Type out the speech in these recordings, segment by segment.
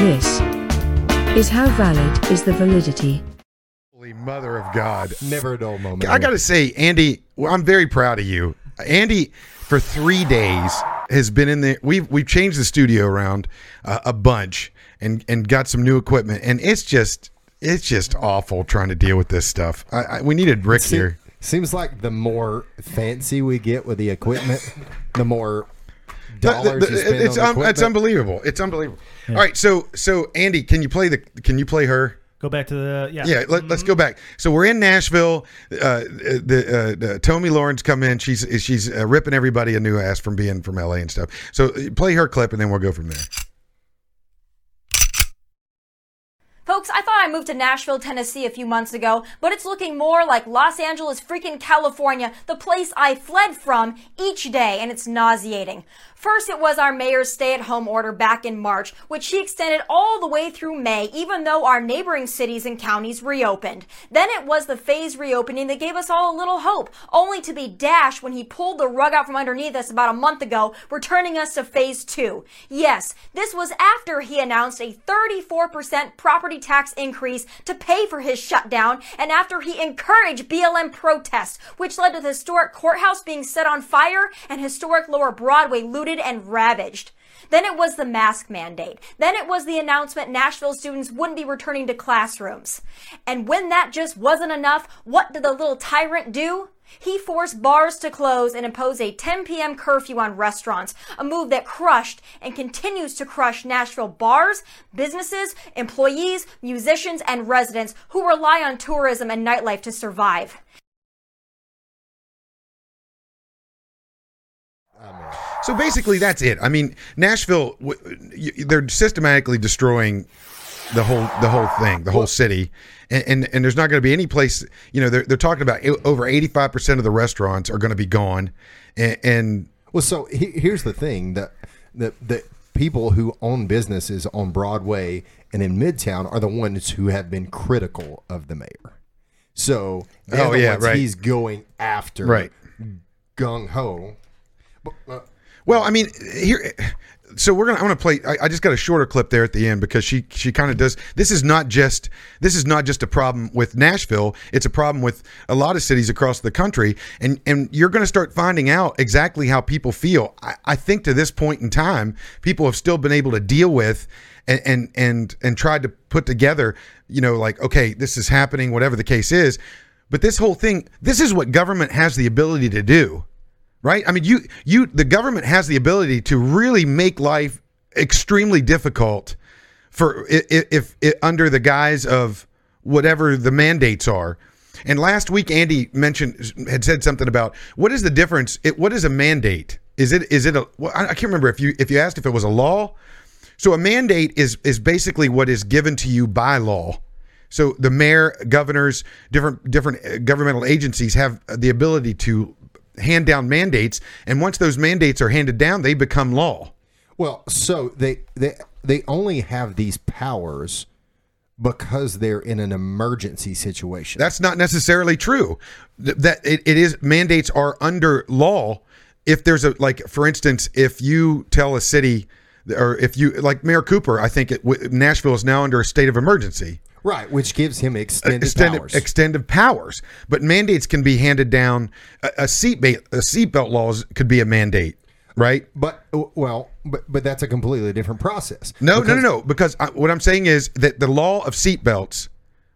This is how valid is the validity. Holy mother of God. Never a dull moment. I got to say, Andy, I'm very proud of you. Andy, for three days, has been in the. We've we've changed the studio around uh, a bunch and and got some new equipment, and it's just it's just awful trying to deal with this stuff. I, I, we needed Rick Se- here. Seems like the more fancy we get with the equipment, the more The- the- the- you spend it's on um, it's unbelievable. It's unbelievable. All right, so so Andy, can you play the? Can you play her? Go back to the yeah. Yeah, let, us go back. So we're in Nashville. Uh, the, uh, the Tomi Lahren come in. She's she's uh, ripping everybody a new ass from being from LA and stuff. So uh, play her clip, and then we'll go from there. Folks, I thought I moved to Nashville, Tennessee a few months ago, but it's looking more like Los Angeles, freaking California, the place I fled from each day, and it's nauseating. First, it was our mayor's stay at home order back in March, which he extended all the way through May, even though our neighboring cities and counties reopened. Then it was the phase reopening that gave us all a little hope, only to be dashed when he pulled the rug out from underneath us about a month ago, returning us to phase two. Yes, this was after he announced a 34% property tax increase to pay for his shutdown, and after he encouraged BLM protests, which led to the historic courthouse being set on fire and historic Lower Broadway looted and ravaged. Then it was the mask mandate. Then it was the announcement Nashville students wouldn't be returning to classrooms. And when that just wasn't enough, what did the little tyrant do? He forced bars to close and impose a 10 p.m. curfew on restaurants, a move that crushed and continues to crush Nashville bars, businesses, employees, musicians, and residents who rely on tourism and nightlife to survive. Oh, so basically, that's it. I mean, Nashville, they're systematically destroying the whole the whole thing, the whole city, and and, and there's not going to be any place. You know, they're they're talking about over 85 percent of the restaurants are going to be gone, and, and Well, so he, here's the thing that the the people who own businesses on Broadway and in Midtown are the ones who have been critical of the mayor. So Oh, yeah, right. he's going after, Right. Gung ho. Uh, well, I mean, here. So we're gonna. I'm gonna play. I, I just got a shorter clip there at the end because she she kind of does. This is not just. This is not just a problem with Nashville. It's a problem with a lot of cities across the country, and and you're gonna start finding out exactly how people feel. I, I think to this point in time, people have still been able to deal with. And, and and and tried to put together, you know, like okay, this is happening, whatever the case is. But this whole thing, this is what government has the ability to do right? I mean, you you the government has the ability to really make life extremely difficult for if, if, if under the guise of whatever the mandates are. And last week, Andy mentioned had said something about what is the difference? It, what is a mandate? Is it is it a? Well, I can't remember if you if you asked if it was a law. So a mandate is is basically what is given to you by law. So the mayor, governors, different different uh, governmental agencies have the ability to hand down mandates, and once those mandates are handed down, they become law. Well, so they they they only have these powers because they're in an emergency situation. That's not necessarily true. Th- That it, it is mandates are under law. If there's a like, for instance, if you tell a city, or if you like Mayor Cooper, I think it, w- Nashville is now under a state of emergency. Right, which gives him extended, extended powers. extended powers. But mandates can be handed down. A, a seat ba- a seatbelt laws could be a mandate, right? but well, but but that's a completely different process. No, no, no, no. Because I, what I'm saying is that the law of seatbelts,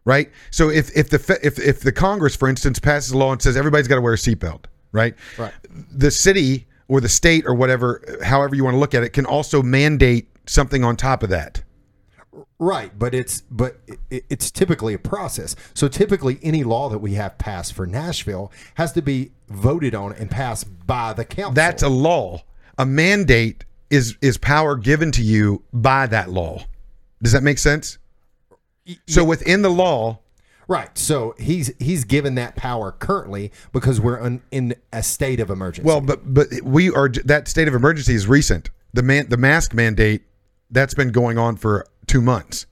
right? So if if the if if the Congress, for instance, passes a law and says everybody's got to wear a seatbelt, right? Right. The city or the state or whatever, however you want to look at it, can also mandate something on top of that. Right, but it's but it, it's typically a process. So typically, any law that we have passed for Nashville has to be voted on and passed by the council. That's a law. A mandate is is power given to you by that law. Does that make sense? So within the law, right. So he's he's given that power currently because we're un, in a state of emergency. well, but but we are that state of emergency is recent. The man the mask mandate that's been going on for two months.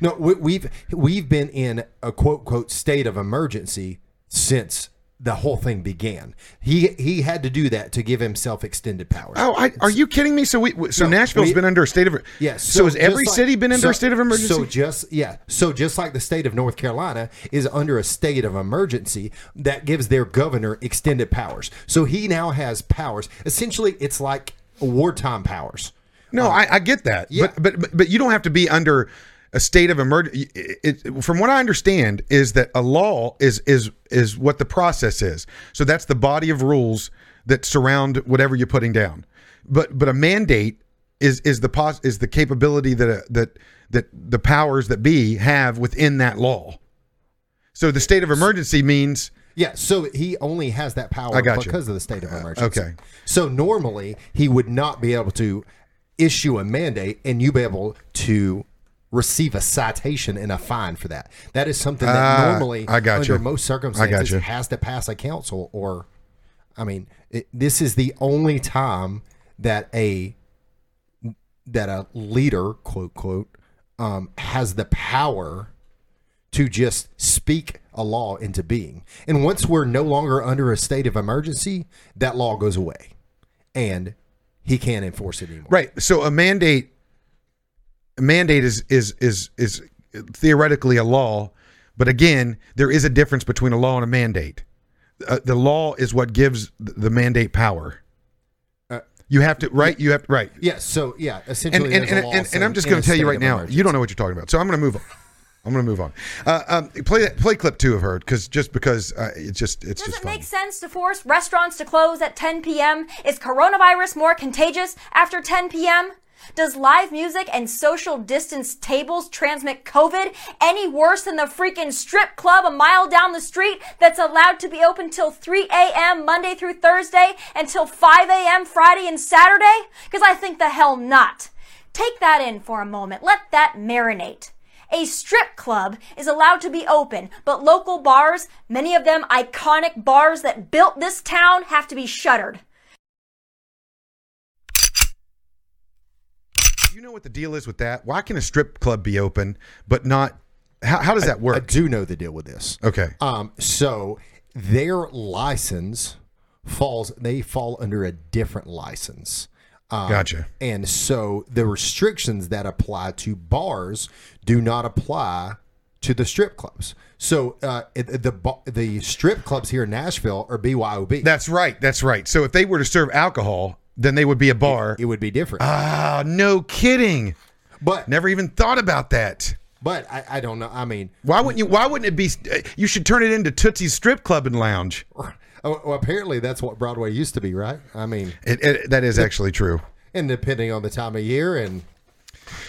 no, we, we've we've been in a quote quote state of emergency since the whole thing began. He he had to do that to give himself extended powers. Oh, I, are you kidding me? So we so No, Nashville's we- been under a state of Yes. So, has every like- city been under so- a state of emergency? So just yeah. So just like the state of North Carolina is under a state of emergency that gives their governor extended powers. So he now has powers. Essentially, it's like wartime powers. No, I, I get that. yeah. But, but but you don't have to be under a state of emergency. From what I understand, is that a law is is is what the process is. So that's the body of rules that surround whatever you're putting down. But but a mandate is is the pos is the capability that a, that that the powers that be have within that law. So the state of emergency means Yeah, so he only has that power got you. Uh, because of the state of emergency. okay. So normally he would not be able to issue a mandate and you be able to receive a citation and a fine for that. That is something that Ah, normally I got under you. most circumstances has to pass a council or I mean, it, this is the only time that a that a leader, quote quote, um, has the power to just speak a law into being. And once we're no longer under a state of emergency, that law goes away, and he can't enforce it anymore. Right. So a mandate a mandate is is is is theoretically a law, but again, there is a difference between a law and a mandate. Uh, the law is what gives the mandate power. Uh, you have to right. You have right. Yeah. So yeah, essentially, and, there's a and, and, and I'm just going to tell you right now, emergency. you don't know what you're talking about. So I'm going to move on. I'm going to move on. Uh, um, play play clip two of her because just because uh, it's just it's Does just it fun. make sense to force restaurants to close at 10 p.m.? Is coronavirus more contagious after 10 p.m.? Does live music and social distance tables transmit COVID any worse than the freaking strip club a mile down the street that's allowed to be open till 3 a.m. Monday through Thursday until 5 a.m. Friday and Saturday? Because I think the hell not. Take that in for a moment. Let that marinate. A strip club is allowed to be open, but local bars, many of them iconic bars that built this town, have to be shuttered. You know what the deal is with that? Why can a strip club be open but not? How, how does that work? I work? do know the deal with this. Okay. Um, so their license falls; they fall under a different license. Um, Gotcha. And so the restrictions that apply to bars do not apply to the strip clubs. So uh, the the strip clubs here in Nashville are BYOB. That's right. That's right. So if they were to serve alcohol, then they would be a bar. it would be different. Ah, no kidding. but Never even thought about that. but I, I don't know. I mean, Why wouldn't you? Why wouldn't it be? You should turn it into Tootsie's Strip Club and Lounge. oh, well, apparently that's what Broadway used to be, right? I mean, It, it, that is actually true. and depending on the time of year and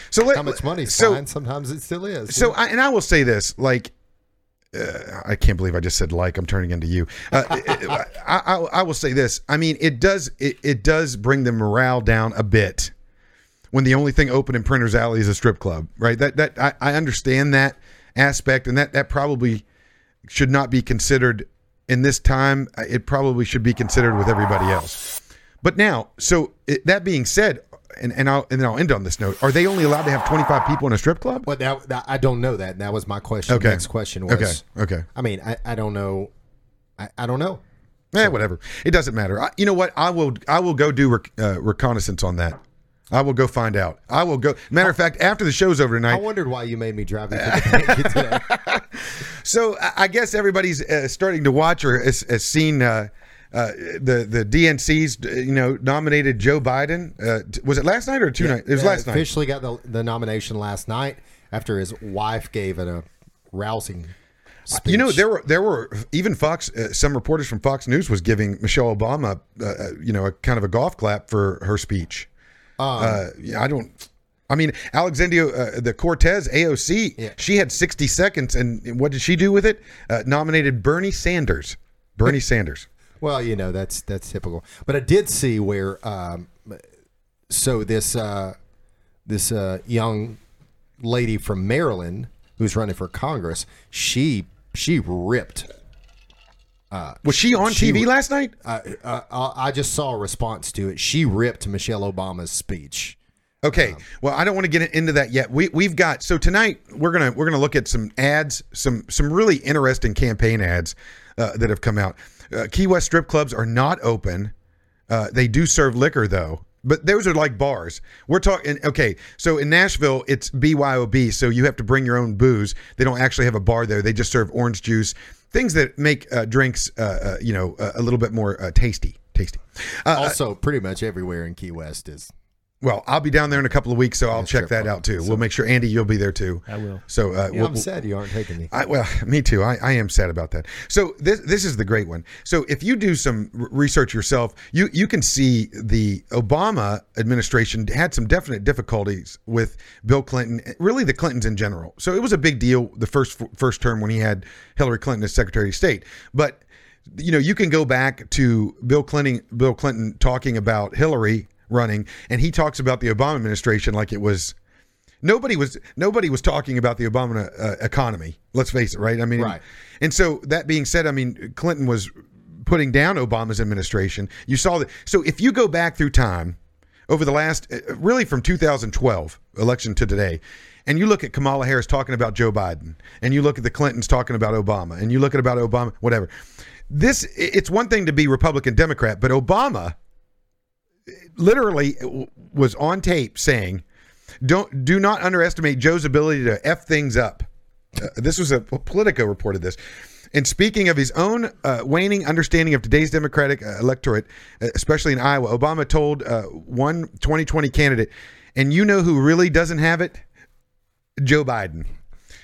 So let, how much money? so, fine, sometimes it still is. So, I, and I will say this: like, uh, I can't believe I just said like. I'm turning into you. Uh, I, I, I will say this: I mean, it does it, it does bring the morale down a bit when the only thing open in Printers Alley is a strip club, right? That that I, I understand that aspect, and that that probably should not be considered in this time. It probably should be considered with everybody else. But now, so it, that being said, and and I'll and then I'll end on this note: Are they only allowed to have 25 people in a strip club? But that, that I don't know that. That was my question. Okay. Next question was. Okay. Okay. I mean, I, I don't know. I, I don't know. Eh, whatever. It doesn't matter. I, you know what? I will. I will go do rec, uh, reconnaissance on that. I will go find out. I will go. Matter of fact, after the show's over tonight, I wondered why you made me drive you to the today. So I I guess everybody's uh, starting to watch or has, has seen uh, uh, the the DNC's. uh, You know, nominated Joe Biden. Uh, t- was it last night or two nights? It was Uh, last night. Officially got the, the nomination last night after his wife gave it a rousing speech. You know, there were there were even Fox. Uh, some reporters from Fox News was giving Michelle Obama, uh, uh, you know, a kind of a golf clap for her speech. uh, I don't. I mean, Alexandria, uh, the Cortez AOC, Yeah. she had 60 seconds, and what did she do with it? Uh, nominated Bernie Sanders. Bernie Sanders. Well, you know that's that's typical. But I did see where, um, so this uh, this uh, young lady from Maryland who's running for Congress, she she ripped. Was she on She TV last night? Uh, uh, I I just saw a response to it. She ripped Michelle Obama's speech. Okay. Well, I don't want to get into that yet. We we've got so tonight we're gonna we're gonna look at some ads, some some really interesting campaign ads uh, that have come out. Uh, Key West strip clubs are not open. Uh, they do serve liquor though, but those are like bars. We're talking. Okay, so in Nashville, it's BYOB, so you have to bring your own booze. They don't actually have a bar there. They just serve orange juice, things that make uh, drinks, uh, uh, you know, a little bit more uh, tasty. Tasty. Uh, Also, pretty much everywhere in Key West is. Well, I'll be down there in a couple of weeks, so I'll Yeah, check strip that club. out too. We'll make sure Andy, you'll be there too. I will. So uh, Yeah, we'll- I'm sad you aren't taking me. I, well, me too. I, I am sad about that. So this this is the great one. So if you do some research yourself, you you can see the Obama administration had some definite difficulties with Bill Clinton, really the Clintons in general. So it was a big deal the first first term when he had Hillary Clinton as Secretary of State, but you know you can go back to Bill Clinton Bill Clinton talking about Hillary running, and he talks about the Obama administration like it was nobody was nobody was talking about the Obama uh, economy. Let's face it, right? I mean, Right. And so that being said, I mean, Clinton was putting down Obama's administration. You saw that. So if you go back through time over the last, uh, really from 2012 election to today, and you look at Kamala Harris talking about Joe Biden, and you look at the Clintons talking about Obama, and you look at about Obama, whatever. This it's one thing to be Republican Democrat, but Obama literally was on tape saying, "Don't do not underestimate Joe's ability to f things up." Uh, this was a Politico reported this. And speaking of his own uh, waning understanding of today's Democratic uh, electorate, uh, especially in Iowa, Obama told uh, one 2020 candidate, and you know who really doesn't have it? Joe Biden.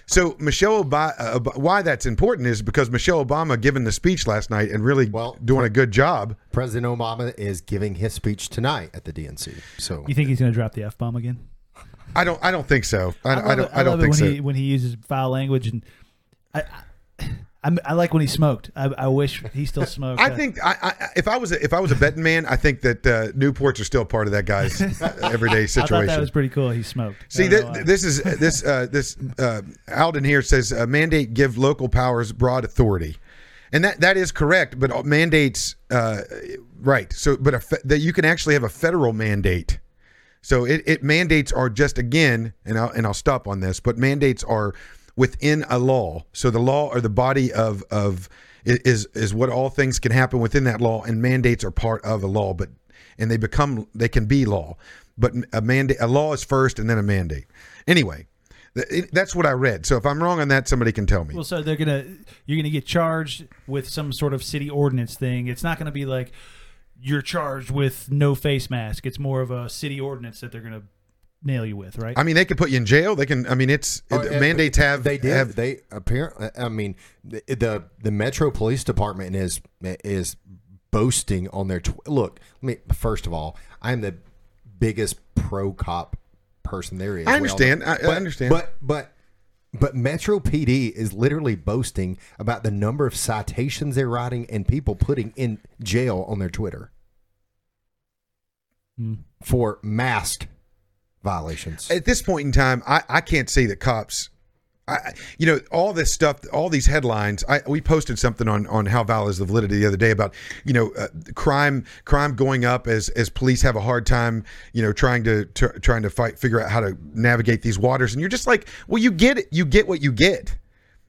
So Michelle Obama, uh, why that's important is because Michelle Obama given the speech last night and really Well, doing a good job. President Obama is giving his speech tonight at the DNC. So You think he's going to drop the f bomb again? I don't. I don't think so. I, I, love don't. it- I, don't love think it so. when he when he uses foul language and I. I I'm, I like when he smoked. I, I wish he still smoked. I think I, I, if I was a, if I was a betting man, I think that uh, Newports are still part of that guy's everyday situation. I that was pretty cool. He smoked. See, th- this is this uh, this uh, Alden here says uh, mandate give local powers broad authority, and that that is correct. But mandates, uh, right? So, but a fe- that you can actually have a federal mandate. So it, it mandates are just again, and I'll and I'll stop on this. But mandates are within a law. So the law or the body of of is is what all things can happen within that law, and mandates are part of a law. But and they become they can be law. But a mandate a law is first, and then a mandate. Anyway, th- that's what I read. So if I'm wrong on that, somebody can tell me. Well, so they're gonna you're gonna get charged with some sort of city ordinance thing. It's not gonna be like you're charged with no face mask. It's more of a city ordinance that they're gonna nail you with, right? I mean, they can put you in jail. They can. I mean, it's Oh, it- uh, mandates have they did have they apparently I mean the, the the Metro Police Department is is boasting on their tw- look let me first of all I'm the biggest pro cop person there is I understand. know. I- I But- understand. but but but Metro PD is literally boasting about the number of citations they're writing and people putting in jail on their Twitter Hmm. for masked violations. at this point in time, I, I can't say that cops. I, you know, all this stuff, all these headlines. I, we posted something on on how valid is the validity the other day about you know uh, crime crime going up as as police have a hard time you know trying to, to trying to fight figure out how to navigate these waters. And you're just like, well, you get it. You get what you get.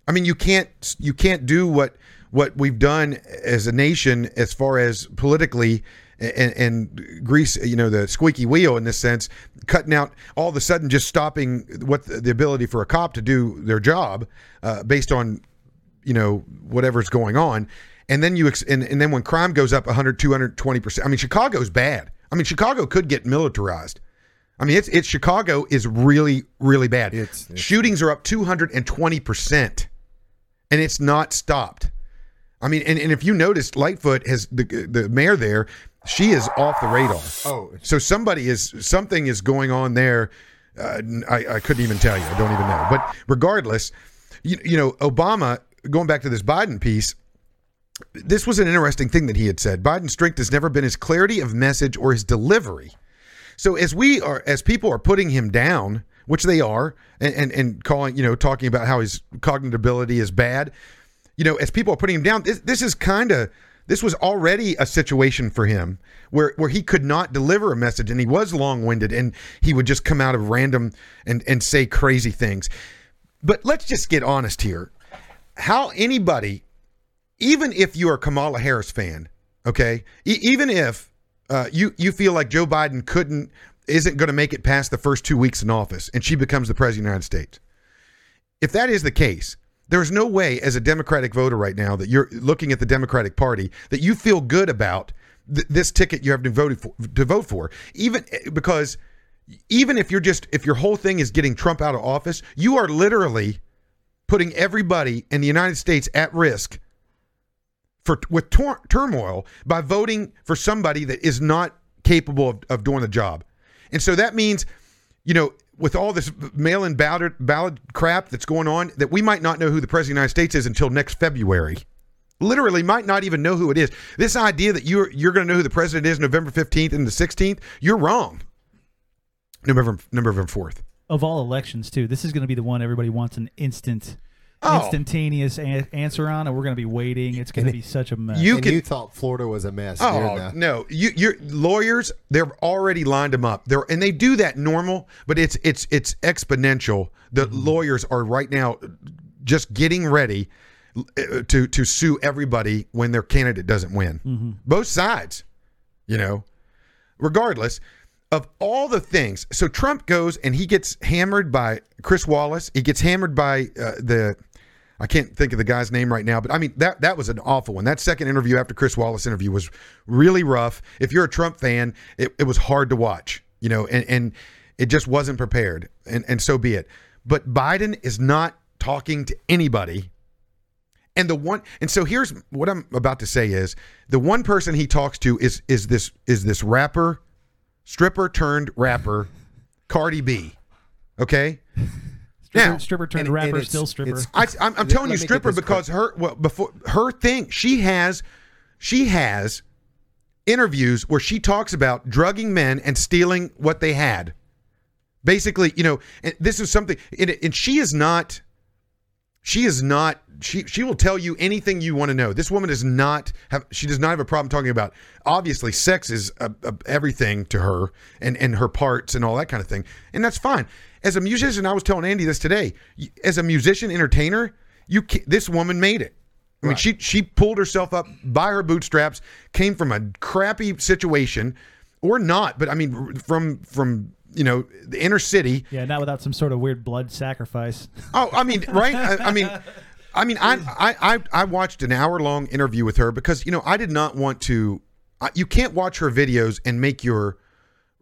I mean, you can't you can't do what what we've done as a nation as far as politically and, and grease, you know, the squeaky wheel in this sense, cutting out all of a sudden just stopping what the, the ability for a cop to do their job uh, based on you know whatever's going on. And then you ex- and, and then when crime goes up 100 220 percent i mean chicago's bad. I mean chicago could get militarized. I mean it's it's chicago is really really bad. It's- it's- shootings are up 220 percent and it's not stopped. I mean and, and if you notice lightfoot has the the mayor there she is off the radar. Oh. so somebody is something is going on there. Uh, I, I couldn't even tell you. I don't even know. But regardless you, you know obama going back to this biden piece this was an interesting thing that he had said. Biden's strength has never been his clarity of message or his delivery. So as we are, as people are putting him down, which they are, and and, and calling, you know, talking about how his cognitive ability is bad, you know, as people are putting him down, this, this is kind of this was already a situation for him where where he could not deliver a message, and he was long winded, and he would just come out of random and and say crazy things. But let's just get honest here. How anybody even if you're a Kamala Harris fan, okay, e- even if uh, you you feel like Joe Biden couldn't isn't going to make it past the first two weeks in office, and she becomes the president of the United States, if that is the case, there's no way as a Democratic voter right now that you're looking at the Democratic Party that you feel good about th- this ticket you have to vote for, to vote for, even eh, because even if you're just if your whole thing is getting Trump out of office, you are literally putting everybody in the United States at risk for with tor- turmoil by voting for somebody that is not capable of, of doing the job. And so that means, you know, with all this mail-in ballot, ballot crap that's going on, that we might not know who the president of the United States is until next February. Literally, might not even know who it is. This idea that you're you're going to know who the president is November fifteenth and the sixteenth, you're wrong. November November fourth. Of all elections, too, this is going to be the one everybody wants an instant, Oh. instantaneous a- answer on, and we're going to be waiting. It's going to be such a mess. You and could you thought Florida was a mess. Oh no, you your lawyers they're already lined them up. They're and they do that normal, but it's it's it's exponential. The lawyers are right now just getting ready uh, to to sue everybody when their candidate doesn't win. Both sides, you know. Regardless of all the things, so Trump goes and he gets hammered by Chris Wallace. He gets hammered by uh, the I can't think of the guy's name right now, but I mean that that was an awful one. That second interview after Chris Wallace interview was really rough. If you're a Trump fan, it, it was hard to watch, you know, and, and it just wasn't prepared. And and so be it. But Biden is not talking to anybody. And the one and so here's what I'm about to say is the one person he talks to is is this is this rapper, stripper turned rapper, Cardi B. Okay? Stripper, now- stripper turned and- rapper, and it's- still stripper. it's- I, I'm, I'm telling you, stripper, because correct. her well before her thing, she has, she has interviews where she talks about drugging men and stealing what they had. Basically, you know, and this is something, and, and she is not, she is not, she she will tell you anything you want to know. This woman does not have, she does not have a problem talking about. Obviously, sex is a, a, everything to her, and and her parts and all that kind of thing, and that's fine. As a musician, I was telling Andy this today. As a musician entertainer, you this woman made it. I mean, she she pulled herself up by her bootstraps, came from a crappy situation, or not, but I mean, from from you know the inner city yeah, not without some sort of weird blood sacrifice. Oh, I mean, right? I, I mean, I mean, I, I, I, I watched an hour long interview with her because you know I did not want to. I, you can't watch her videos and make your.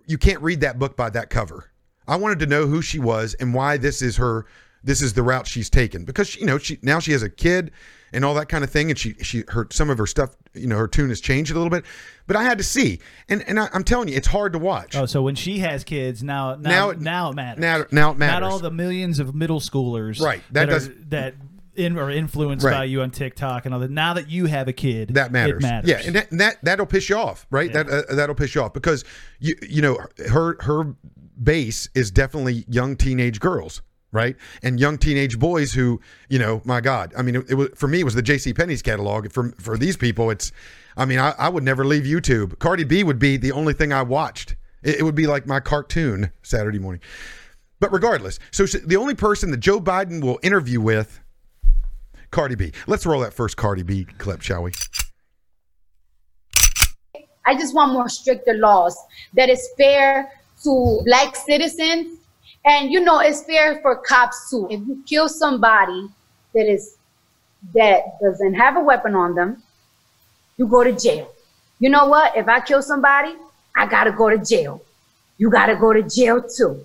You can't read that book by that cover. I wanted to know who she was and why this is her. This is the route she's taken because you know she now she has a kid and all that kind of thing and she she her some of her stuff you know her tune has changed a little bit, but I had to see and and I, I'm telling you it's hard to watch. Oh, so when she has kids, now now Now it- now it matters. now- now it matters. Not all the millions of middle schoolers, Right, that That does- are, that in, are influenced Right. by you on TikTok and all that. Now that you have a kid, that matters. It matters. Yeah, and that, and that that'll piss you off, right? That uh, that'll piss you off because you you know her her base is definitely young teenage girls, right? And young teenage boys who, you know, my God, I mean, it, it was for me it was the J.C. Penney's catalog. For for these people, it's, I mean, I, I would never leave YouTube. Cardi B would be the only thing I watched. It, it would be like my cartoon Saturday morning. But regardless, so the only person that Joe Biden will interview with. Cardi B. Let's roll that first Cardi B clip, shall we? I just want more stricter laws that is fair to black citizens. And you know, it's fair for cops too. If you kill somebody that is that doesn't have a weapon on them, you go to jail. You know what? If I kill somebody, I gotta go to jail. You gotta go to jail too.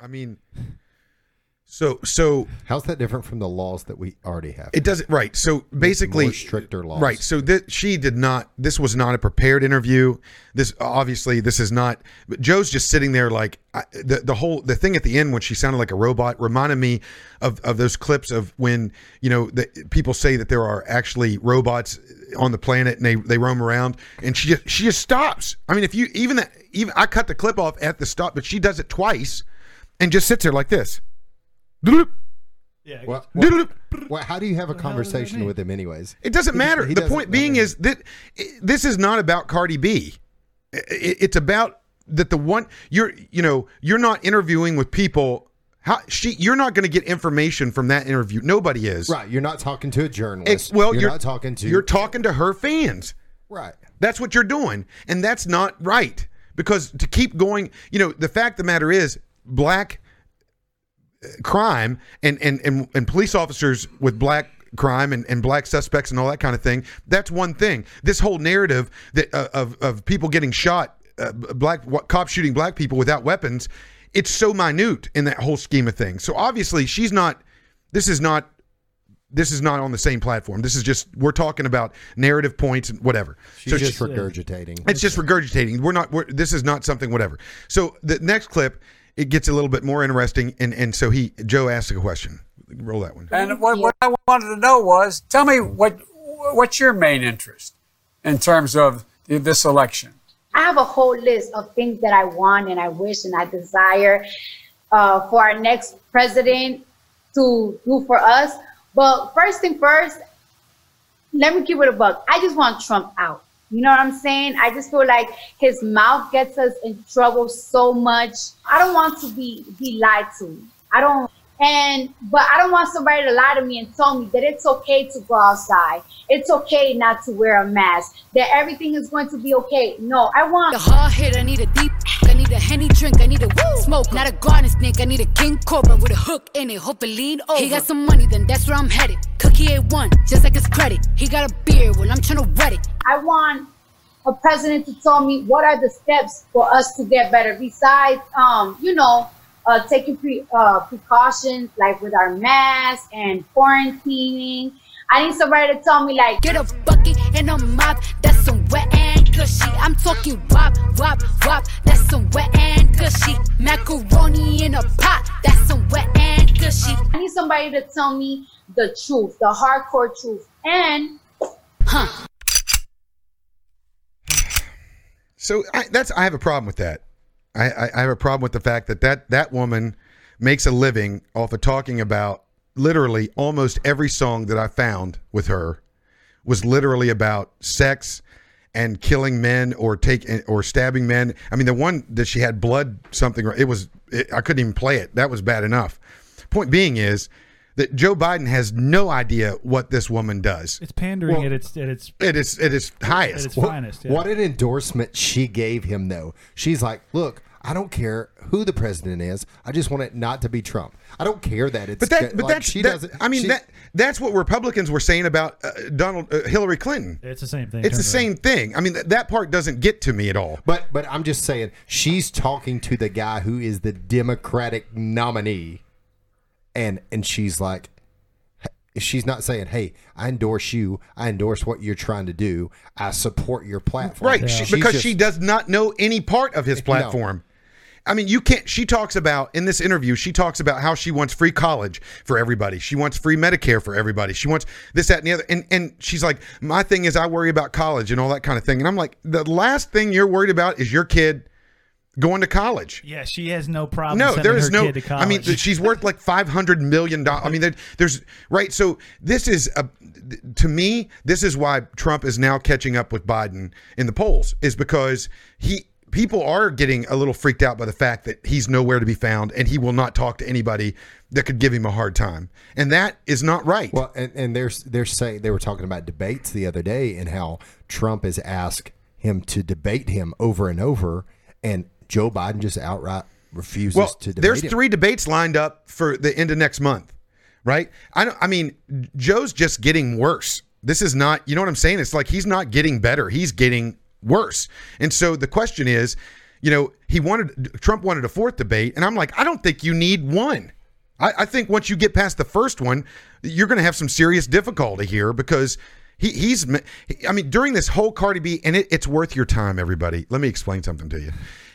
I mean, so so How's that different from the laws that we already have? it doesn't right. So basically, more stricter laws. Right. So that she did not. This was not a prepared interview. This obviously this is not. But Joe's just sitting there like I, the the whole the thing at the end when she sounded like a robot reminded me of of those clips of when you know the, people say that there are actually robots on the planet and they they roam around and she just she just stops. I mean, if you even that even I cut the clip off at the stop, but she does it twice and just sits there like this. Doodle-doop, Yeah. What, what, doodle-doop. how do you have a hell does that conversation with him, anyways? It doesn't He- matter. he the doesn't- point being I is that this is not about Cardi B. It's about that the one you're you know you're not interviewing with people How she? You're not going to get information from that interview. Nobody is. Right. You're not talking to a journalist. It's, well, you're, you're, not talking to. You're talking to her fans. right. That's what you're doing, and that's not right. Because to keep going, you know, the fact of the matter is, black crime and and and, and police officers with black crime and, and black suspects and all that kind of thing. That's one thing. This whole narrative that uh, of of people getting shot, uh, black what, cops shooting black people without weapons, it's so minute in that whole scheme of things. So obviously, she's not. This is not. This is not on the same platform. This is just we're talking about narrative points and whatever. She's so just regurgitating. it's just regurgitating. We're not. We're, this is not something. Whatever. So the next clip, it gets a little bit more interesting, and and so he Joe asked a question. Roll that one. And what, what I wanted to know was, tell me what what's your main interest in terms of this election? I have a whole list of things that I want and I wish and I desire uh, for our next president to do for us. But first thing first, let me keep it a buck. I just want Trump out. You know what I'm saying? I just feel like his mouth gets us in trouble so much. I don't want to be be lied to. I don't and but I don't want somebody to lie to me and tell me that it's okay to go outside. It's okay not to wear a mask. That everything is going to be okay. No, I want The hard hit, I need a deep. Need a henny drink, I need a woo smoke. Not a garden snake, I need a king cobra with a hook in it. Hope it lean over. He got some money, then that's where I'm headed. Cookie A1, just like his credit. He got a beard, well, I'm trying to wet it. I want a president to tell me what are the steps for us to get better besides, um, you know, uh, taking pre- uh, precautions like with our masks and quarantining. I need somebody to tell me like, Get a bucket and a mop, that's some wet and gushy. I'm talking wop, wop, wop, that's some wet and gushy. Macaroni in a pot, that's some wet and gushy. I need somebody to tell me the truth, the hardcore truth, and Huh. So I, that's I have a problem with that. I, I, I have a problem with the fact that, that that woman makes a living off of talking about literally almost every song that I found with her was literally about sex and killing men or take or stabbing men. I mean, the one that she had blood something. It was it, I couldn't even play it. That was bad enough. Point being is that Joe Biden has no idea what this woman does. It's pandering Well, at its at its It is it is at highest. its finest. Yeah. What an endorsement she gave him, though. She's like, look, I don't care who the president is. I just want it not to be Trump. I don't care that it's. But that, but like, that's, she that- doesn't. I mean, she- that that's what Republicans were saying about uh, Donald uh, Hillary Clinton. It's the same thing. It's the turns out. same thing. I mean, th- that part doesn't get to me at all. But but I'm just saying, she's talking to the guy who is the Democratic nominee, and and she's like, she's not saying, "Hey, I endorse you. I endorse what you're trying to do. I support your platform." Right, she, because just- she does not know any part of his platform. I mean, you can't. She talks about in this interview. She talks about how she wants free college for everybody. She wants free Medicare for everybody. She wants this, that, and the other. And and she's like, my thing is, I worry about college and all that kind of thing. And I'm like, the last thing you're worried about is your kid going to college. Yeah, she has no problem. No, there is no. I mean, she's worth like five hundred million dollars. I mean, there, there's right. So this is a, to me, this is why Trump is now catching up with Biden in the polls, is because he people are getting a little freaked out by the fact that he's nowhere to be found and he will not talk to anybody that could give him a hard time, and that is not right. Well, and, and they're they're saying they were talking about debates the other day and how Trump has asked him to debate him over and over, and Joe Biden just outright refuses Well, to debate him. there's him. three debates lined up for the end of next month, right? I don't. I mean, Joe's just getting worse. This is not. You know what I'm saying? It's like he's not getting better. He's getting worse. And so the question is, you know, he wanted Trump wanted a fourth debate, and I'm like, I don't think you need one. I, I think once you get past the first one, you're going to have some serious difficulty here because. He, he's, I mean, during this whole Cardi B, and it, it's worth your time, everybody. Let me explain something to you.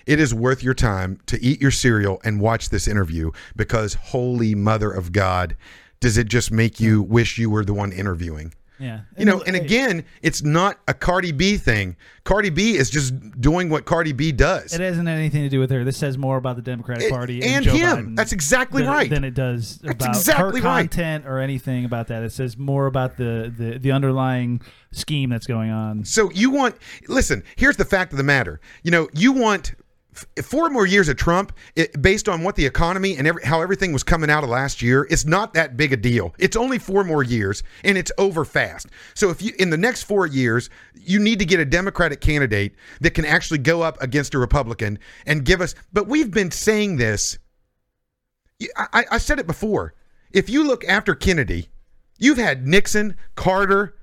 It is worth your time to eat your cereal and watch this interview because, holy mother of God, does it just make you wish you were the one interviewing? Yeah, You know, and again, it's not a Cardi B thing. Cardi B is just doing what Cardi B does. it hasn't anything to do with her. This says more about the Democratic It- Party and Joe him. Biden That's exactly than, right. Than it does That's about exactly her right. content or anything about that. It says more about the the, the underlying scheme that's going on. So you want listen, here's the fact of the matter. You know, you want four more years of Trump, it, based on what the economy and every, how everything was coming out of last year, it's not that big a deal. It's only four more years, and it's over fast. So if you in the next four years, you need to get a Democratic candidate that can actually go up against a Republican and give us. But we've been saying this. I, I said it before. If you look after Kennedy, you've had Nixon, Carter,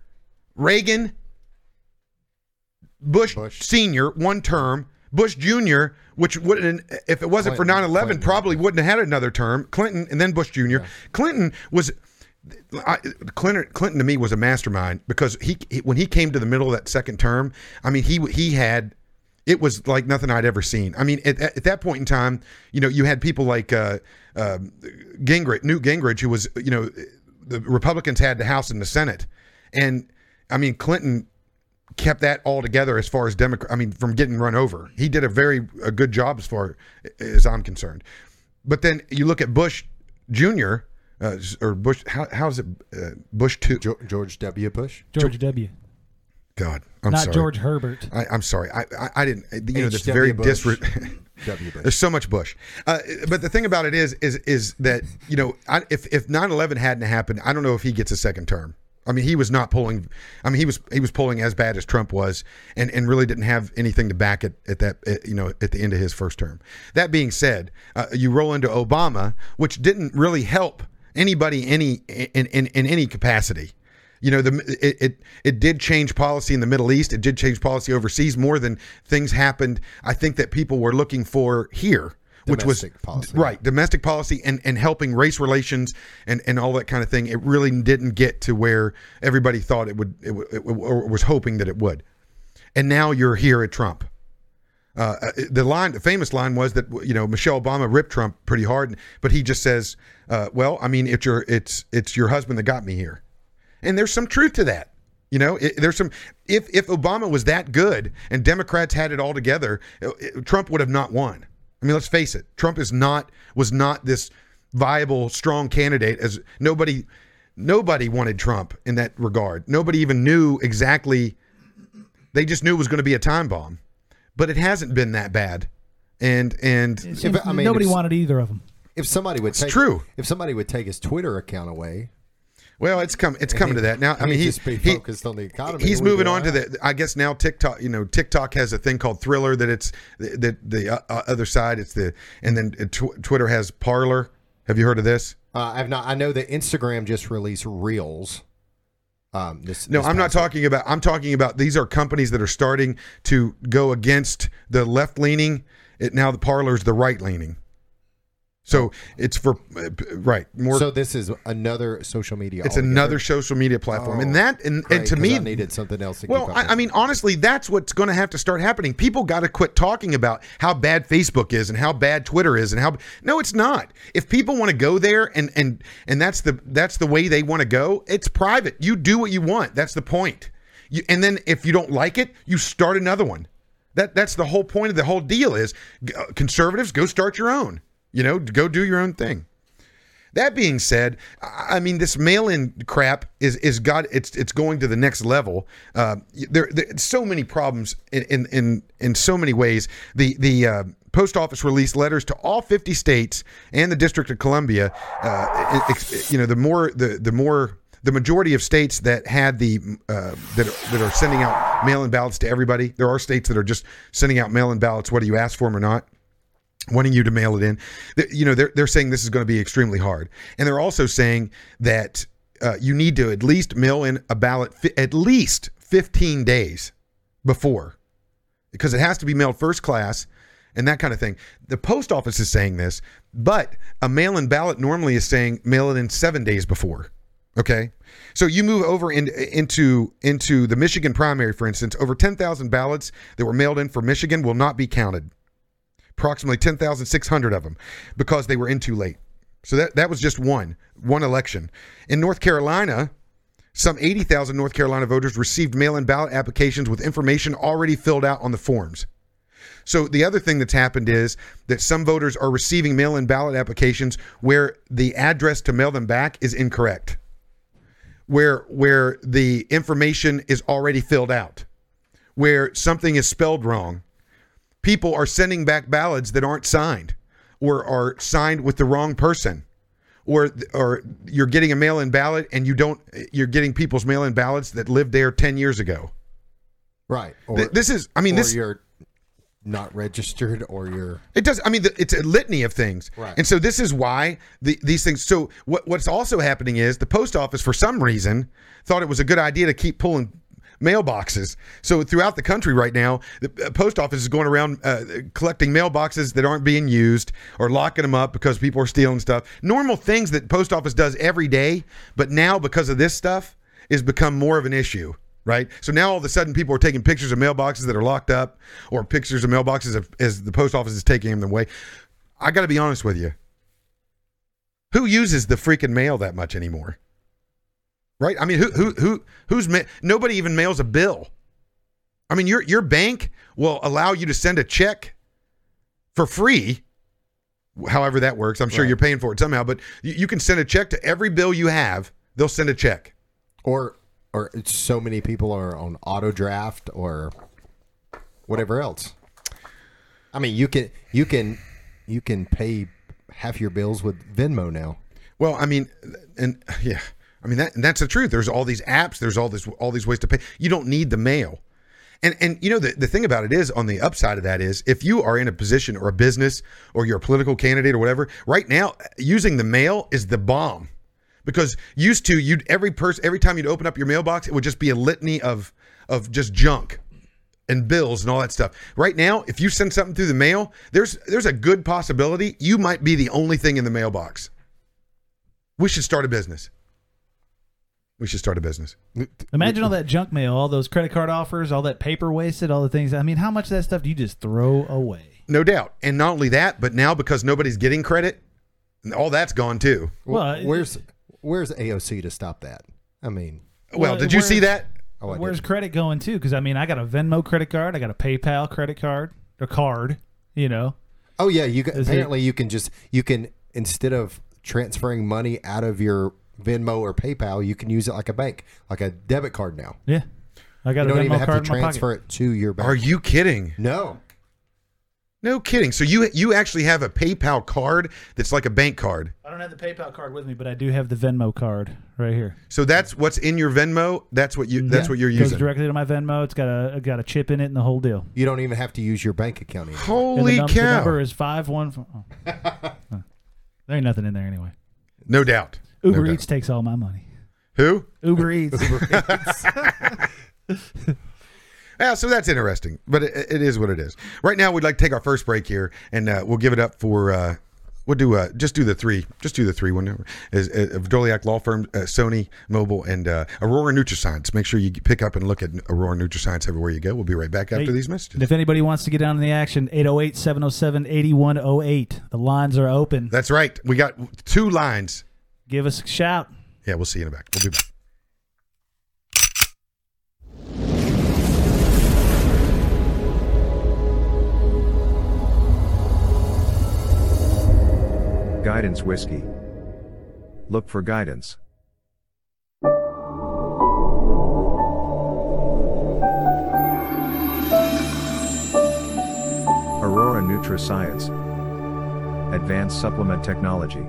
Reagan, Bush, Bush. Senior, one term, Bush Jr., which wouldn't, if it wasn't for 9 11, probably wouldn't have had another term. Clinton and then Bush Jr. Clinton was. I, Clinton, Clinton to me was a mastermind because he, he when he came to the middle of that second term, I mean he he had it was like nothing I'd ever seen. I mean, at, at that point in time, you know, you had people like uh, uh, Gingrich, Newt Gingrich, who was, you know, the Republicans had the House and the Senate, and I mean, Clinton kept that all together as far as Democrat. I mean, from getting run over, he did a very a good job as far as I'm concerned. But then you look at Bush Jr. Uh, or Bush, how, how's it? Uh, Bush two. George W. Bush. George W. God, I'm Not sorry. George Herbert. I, I'm sorry. I, I, I didn't. You know, this H.W. very Bush. disre- W. There's so much Bush. Uh, but the thing about it is, is, is that you know, I, if if 9/11 hadn't happened, I don't know if he gets a second term. I mean, he was not pulling. I mean, he was he was polling as bad as Trump was, and, and really didn't have anything to back it at that at, you know at the end of his first term. That being said, uh, you roll into Obama, which didn't really help anybody any in in, in any capacity. You know, the it, it it did change policy in the Middle East. It did change policy overseas more than things happened. I think that people were looking for here, which was policy. right domestic policy and and helping race relations and and all that kind of thing. It really didn't get to where everybody thought it would, it, it, or was hoping that it would. And now you're here at Trump. Uh, the line, the famous line was that you know Michelle Obama ripped Trump pretty hard, but he just says, uh, "Well, I mean, it's your it's it's your husband that got me here," and there's some truth to that. You know, it, there's some. If if Obama was that good and Democrats had it all together, it- it- Trump would have not won. I mean, let's face it. Trump is not was not this viable, strong candidate. As nobody nobody wanted Trump in that regard. Nobody even knew exactly. They just knew it was going to be a time bomb, but it hasn't been that bad. And and If- I mean, Nobody if- wanted either of them. If somebody would take true. if somebody would take his Twitter account away, well, it's come it's coming to that now. I mean, he's he, focused on the economy. He's moving on to the. I guess now TikTok. You know, TikTok has a thing called Triller that it's that the uh, uh, other side. It's the and then uh, tw- Twitter has Parler. Have you heard of this? Uh, I've not. I know that Instagram just released Reels. Um, this, No, this I'm not talking about. I'm talking about these are companies that are starting to go against the left leaning. It now the Parler's the right leaning. So it's for right more. So this is another social media. it's altogether? another social media platform, and Oh, that and, great, and to me, I needed something else to Well, I. I mean, honestly, that's what's going to have to start happening. People got to quit talking about how bad Facebook is and how bad Twitter is and how. No, it's not. If people want to go there and and and that's the that's the way they want to go. It's private. You do what you want. That's the point. You, and then if you don't like it, you start another one. That that's the whole point of the whole deal. Is uh, conservatives go start your own. You know, go do your own thing. That being said, I mean this mail-in crap is is got it's it's going to the next level. Uh, there, so many problems in, in in in so many ways. The the uh, post office released letters to all 50 states and the District of Columbia. Uh, ex- you know, the more the the more the majority of states that had the uh, that are, that are sending out mail-in ballots to everybody. There are states that are just sending out mail-in ballots whether you ask for them or not wanting you to mail it in. You know, they're, they're saying this is going to be extremely hard. And they're also saying that uh, you need to at least mail in a ballot fi- at least 15 days before because it has to be mailed first class and that kind of thing. The post office is saying this, but a mail in ballot normally is saying mail it in seven days before. Okay, so you move over in, into into the Michigan primary, for instance. Over 10,000 ballots that were mailed in for Michigan will not be counted approximately 10,600 of them because they were in too late. So that, that was just one, one election. In North Carolina, some 80,000 North Carolina voters received mail in ballot applications with information already filled out on the forms. So the other thing that's happened is that some voters are receiving mail in ballot applications where the address to mail them back is incorrect, where, where the information is already filled out, where something is spelled wrong people are sending back ballots that aren't signed or are signed with the wrong person or or you're getting a mail-in ballot and you don't you're getting people's mail-in ballots that lived there 10 years ago Right. Or, Th- this is i mean or this you're not registered or you're it does. I mean, the, it's a litany of things, Right. and so this is why the, these things. So what, what's also happening is the post office, for some reason, thought it was a good idea to keep pulling mailboxes. So throughout the country right now, the uh, post office is going around uh, collecting mailboxes that aren't being used or locking them up because people are stealing stuff. Normal things that post office does every day, but now because of this stuff, is become more of an issue. Right, so now all of a sudden people are taking pictures of mailboxes that are locked up, or pictures of mailboxes of, as the post office is taking them away. I got to be honest with you. Who uses the freaking mail that much anymore? Right? I mean, who who who who's ma- nobody even mails a bill. I mean, your your bank will allow you to send a check for free. However that works, I'm sure Right. you're paying for it somehow, but you, you can send a check to every bill you have. They'll send a check. or or it's so many people are on auto draft or whatever else. I mean, you can you can you can pay half your bills with Venmo now. Well, I mean, and yeah, I mean that that's the truth. There's all these apps. There's all this all these ways to pay. You don't need the mail. And and you know the, the thing about it is on the upside of that is if you are in a position or a business or you're a political candidate or whatever, right now using the mail is the bomb. Because used to you'd every person every time you'd open up your mailbox, it would just be a litany of of just junk and bills and all that stuff. Right now, if you send something through the mail, there's there's a good possibility you might be the only thing in the mailbox. We should start a business. We should start a business. Imagine all that junk mail, all those credit card offers, all that paper wasted, all the things. I mean, how much of that stuff do you just throw away? No doubt. And not only that, but now because nobody's getting credit, all that's gone too. Well, it- where's where's AOC to stop that? I mean, Well, Well, did you see that? oh, Where's didn't. credit going to? Because I mean, I got a Venmo credit card, I got a PayPal credit card, a card. You know, Oh yeah, you can, Is it- apparently you can just you can instead of transferring money out of your Venmo or PayPal, you can use it like a bank, like a debit card now. yeah. I got You a don't even have to card in my transfer pocket. it to your bank. Are you kidding? No. No kidding. So you you actually have a PayPal card that's like a bank card. I don't have the PayPal card with me, but I do have the Venmo card right here. So that's what's in your Venmo. That's what you. Mm-hmm. That's Yeah. what you're Goes using. directly to my Venmo. It's got a got a chip in it and the whole deal. You don't even have to use your bank account anymore. And Holy the, num- the cow! number is five one. Oh. There ain't nothing in there anyway. no doubt. Uber no Eats takes all my money. Who? Uber Eats. uber Yeah, so that's interesting, but it, it is what it is. Right now, we'd like to take our first break here, and uh, we'll give it up for. Uh, we'll do uh, just do the three, just do the three one is uh, Doliak Law Firm, uh, Sony Mobile, and uh, Aurora Nutrascience. Make sure you pick up and look at Aurora Nutrascience everywhere you go. We'll be right back after Hey, these And if anybody wants to get down in the action, 808 707 8108. The lines are open. That's right. We got two lines. Give us a shout. Yeah, we'll see you in a back. We'll be back. Guidance Whiskey. Look for guidance. Aurora Nutrascience. Advanced Supplement Technology.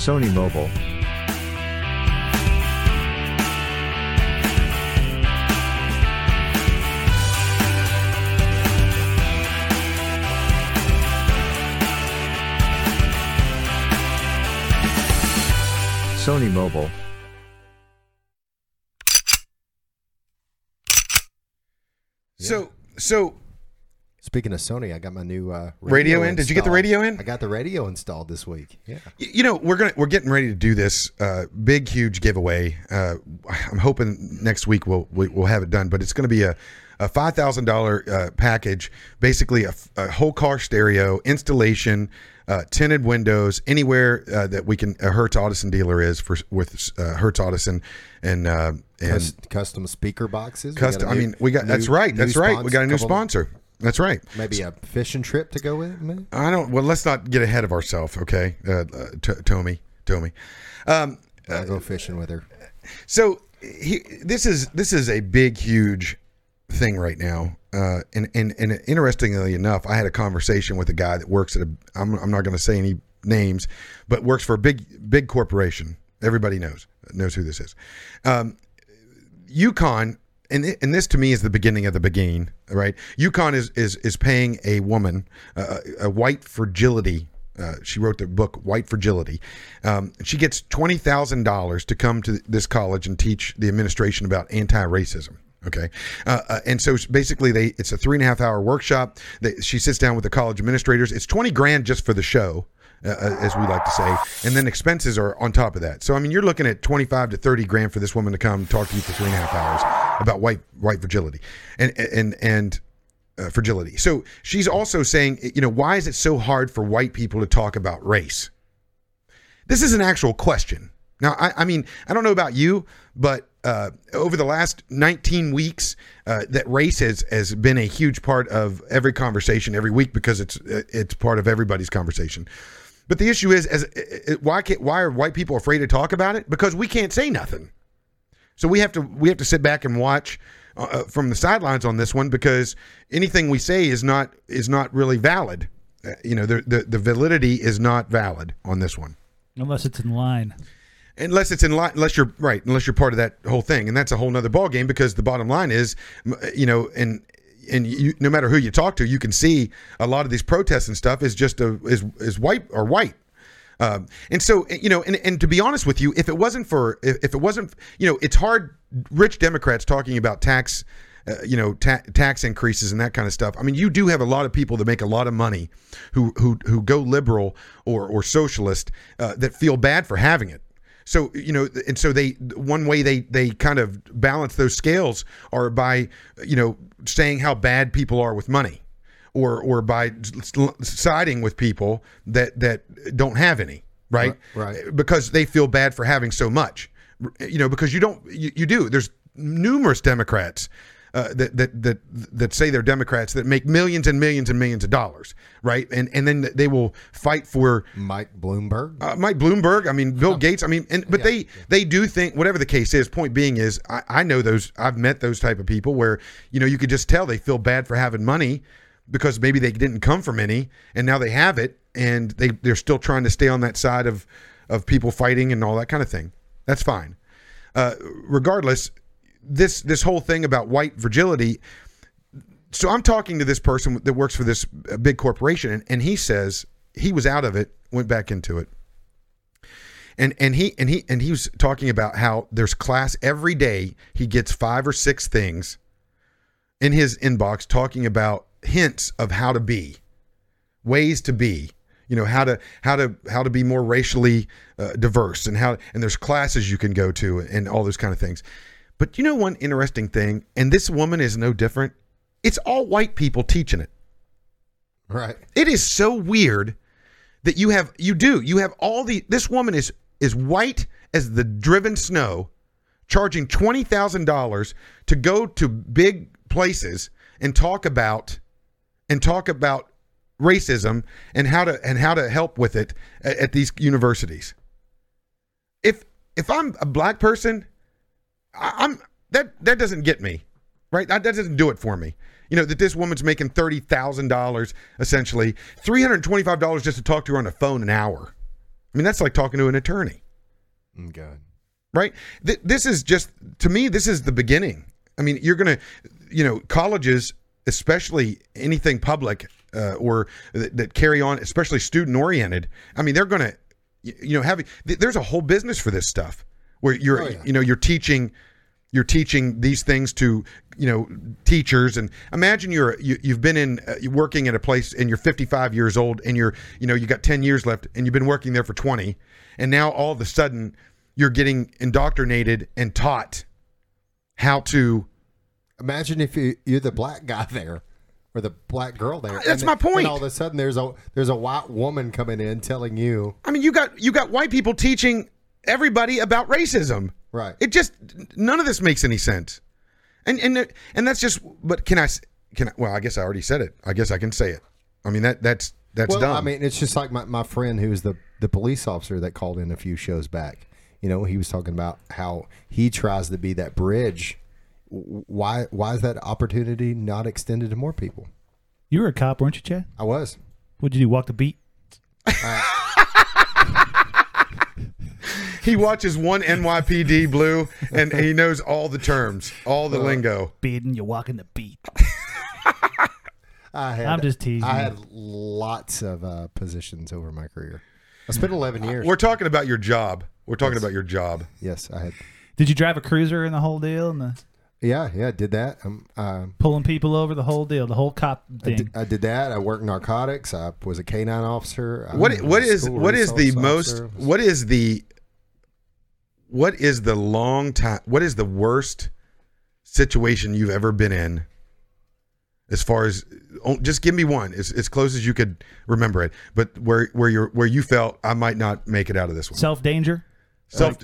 Sony Mobile. Sony Mobile. So, so Speaking of Sony, I got my new uh, Radio in? Did you get the radio in? I got the radio installed this week. Yeah. You know, we're gonna we're getting ready to do this uh, big, huge giveaway. Uh, I'm hoping next week we'll we- we'll have it done, but it's going to be a a five thousand dollar uh, package, basically a whole car stereo installation, uh, tinted windows, anywhere uh, that we can. A Hertz Audison dealer is for with uh, Hertz Audison, and uh, and custom speaker boxes. Custom. a I new- mean, we got that's right, new that's right. We got a new sponsor. That's right. Maybe a fishing trip to go with it. maybe? I don't. Well, let's not get ahead of ourselves, okay? Uh, uh, T- Tomi, Tomi. Um, I'll go fishing with her. So he, this is this is a big, huge thing right now. Uh, and, and and interestingly enough, I had a conversation with a guy that works at a. I'm, I'm not going to say any names, but works for a big big corporation. Everybody knows knows who this is. Um, UConn, and and this to me is the beginning of the beginning, right? UConn is is is paying a woman, uh, a white fragility. Uh, she wrote the book White Fragility. Um, she gets twenty thousand dollars to come to this college and teach the administration about anti-racism. Okay, uh, uh, and so basically, they it's a three and a half hour workshop. They, she sits down with the college administrators. It's twenty grand just for the show, uh, uh, as we like to say, and then expenses are on top of that. So I mean, you're looking at twenty five to thirty grand for this woman to come talk to you for three and a half hours about white white fragility, and and and uh, fragility. So she's also saying, you know, why is it so hard for white people to talk about race? This is an actual question. Now, I, I mean, I don't know about you, but uh, over the last 19 weeks, uh, that race has has been a huge part of every conversation every week because it's it's part of everybody's conversation. But the issue is, as why can't why are white people afraid to talk about it? Because we can't say nothing. So we have to we have to sit back and watch uh, uh, from the sidelines on this one because anything we say is not is not really valid. Uh, you know, the, the the validity is not valid on this one Unless it's in line. unless it's in line unless you're right unless you're part of that whole thing and that's a whole nother ball game because the bottom line is you know and and you, no matter who you talk to you can see a lot of these protests and stuff is just a is is white or white um, and so you know and, and to be honest with you if it wasn't for if, it wasn't you know it's hard rich democrats talking about tax uh, you know ta- tax increases and that kind of stuff. I mean you do have a lot of people that make a lot of money who who who go liberal or or socialist uh, that feel bad for having it. So you know, and so they one way they they kind of balance those scales are by you know saying how bad people are with money, or or by siding with people that that don't have any, right? Right. Because they feel bad for having so much, you know, because you don't you, you do. There's numerous Democrats uh, that that that that say they're Democrats that make millions and millions and millions of dollars, right? And and then they will fight for Mike Bloomberg. uh, Mike Bloomberg. I mean, Bill Gates. I mean, and but they they do think whatever the case is. Point being is, I, I know those. I've met those type of people where you know you could just tell they feel bad for having money because maybe they didn't come from any, and now they have it, and they they're still trying to stay on that side of of people fighting and all that kind of thing. That's fine. Uh, regardless, this this whole thing about white fragility so I'm talking to this person that works for this big corporation, and, and he says he was out of it, went back into it, and and he and he and he was talking about how there's class every day. He gets five or six things in his inbox talking about hints of how to be, ways to be, you know how to how to how to be more racially uh, diverse, and how and there's classes you can go to, and all those kind of things. But you know one interesting thing, and this woman is no different. It's all white people teaching it. Right. It is so weird that you have you do you have all the this woman is is white as the driven snow, charging twenty thousand dollars to go to big places and talk about and talk about racism and how to and how to help with it at, at these universities. If if I'm a black person, I, I'm that that doesn't get me, right? That, that doesn't do it for me. You know that this woman's making thirty thousand dollars essentially, three hundred twenty five dollars just to talk to her on the phone an hour. I mean that's like talking to an attorney Mm, God. right? Th- this is just to me. This is the beginning. I mean, you're gonna, you know, colleges, especially anything public uh, or that, that carry on, especially student oriented. I mean, they're gonna, you, you know, have th- there's a whole business for this stuff where you're, Oh, yeah. you know, you're teaching. You're teaching these things to, you know, teachers, and imagine you're you, you've been in uh, you're working at a place and you're 55 years old, and you're, you know, you got 10 years left, and you've been working there for 20, and now all of a sudden you're getting indoctrinated and taught how to Imagine if you, you're the black guy there or the black girl there. That's and my point. And all of a sudden, there's a there's a white woman coming in telling you, I mean you got you got white people teaching everybody about racism. right? It just none of this makes any sense. And and and that's just but can I can I, well I guess I already said it. I guess I can say it. I mean that that's that's well, dumb. I mean, it's just like my, my friend who's the the police officer that called in a few shows back. You know, he was talking about how he tries to be that bridge why why is that opportunity not extended to more people? You were a cop, weren't you, Chad? I was. What'd you do? Walk the beat? He watches one NYPD Blue, and he knows all the terms, all the lingo. Beating, you're walking the beat. I had, I'm just teasing I had lots of uh, positions over my career. I spent 11 years. We're talking about your job. We're talking about your job. yes, I had. Did you drive a cruiser in the whole deal and the Yeah, yeah, did that. Um, um, pulling people over the whole deal, the whole cop I thing? did, I did that. I worked narcotics. I was a canine officer. I What what is what is the resource most what is the what is the long time what is the worst situation you've ever been in as far as oh, just give me one as, as close as you could remember it but where where you're where you felt I might not make it out of this one Self danger. self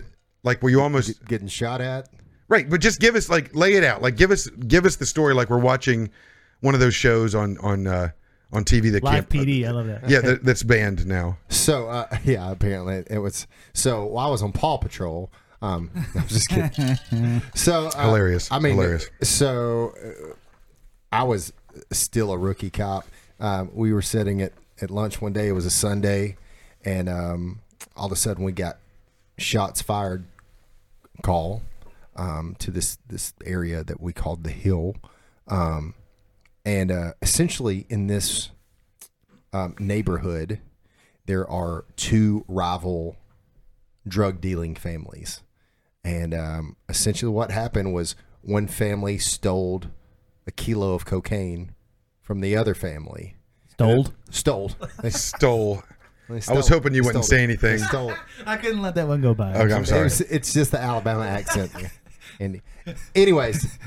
like were you almost getting shot at? Right but just give us like lay it out like give us give us the story like we're watching one of those shows on on uh on TV that Live can't PD. I love that. yeah that, that's banned now So uh, yeah, apparently it was. So while I was on Paw Patrol, um, I'm just kidding. So uh, Hilarious. I mean, Hilarious. So uh, I was still a rookie cop. Um, we were sitting at at lunch one day. It was a Sunday, and um, all of a sudden we got shots fired call um, to this this area that we called the Hill, um, and uh, essentially in this um, neighborhood, there are two rival drug dealing families, and um, essentially what happened was one family stole a kilo of cocaine from the other family. Stole. Stole. They stole They I was hoping you they wouldn't say anything. Stole. I couldn't let that one go by. Okay, I'm It sorry. was- it's just the Alabama accent. And anyways,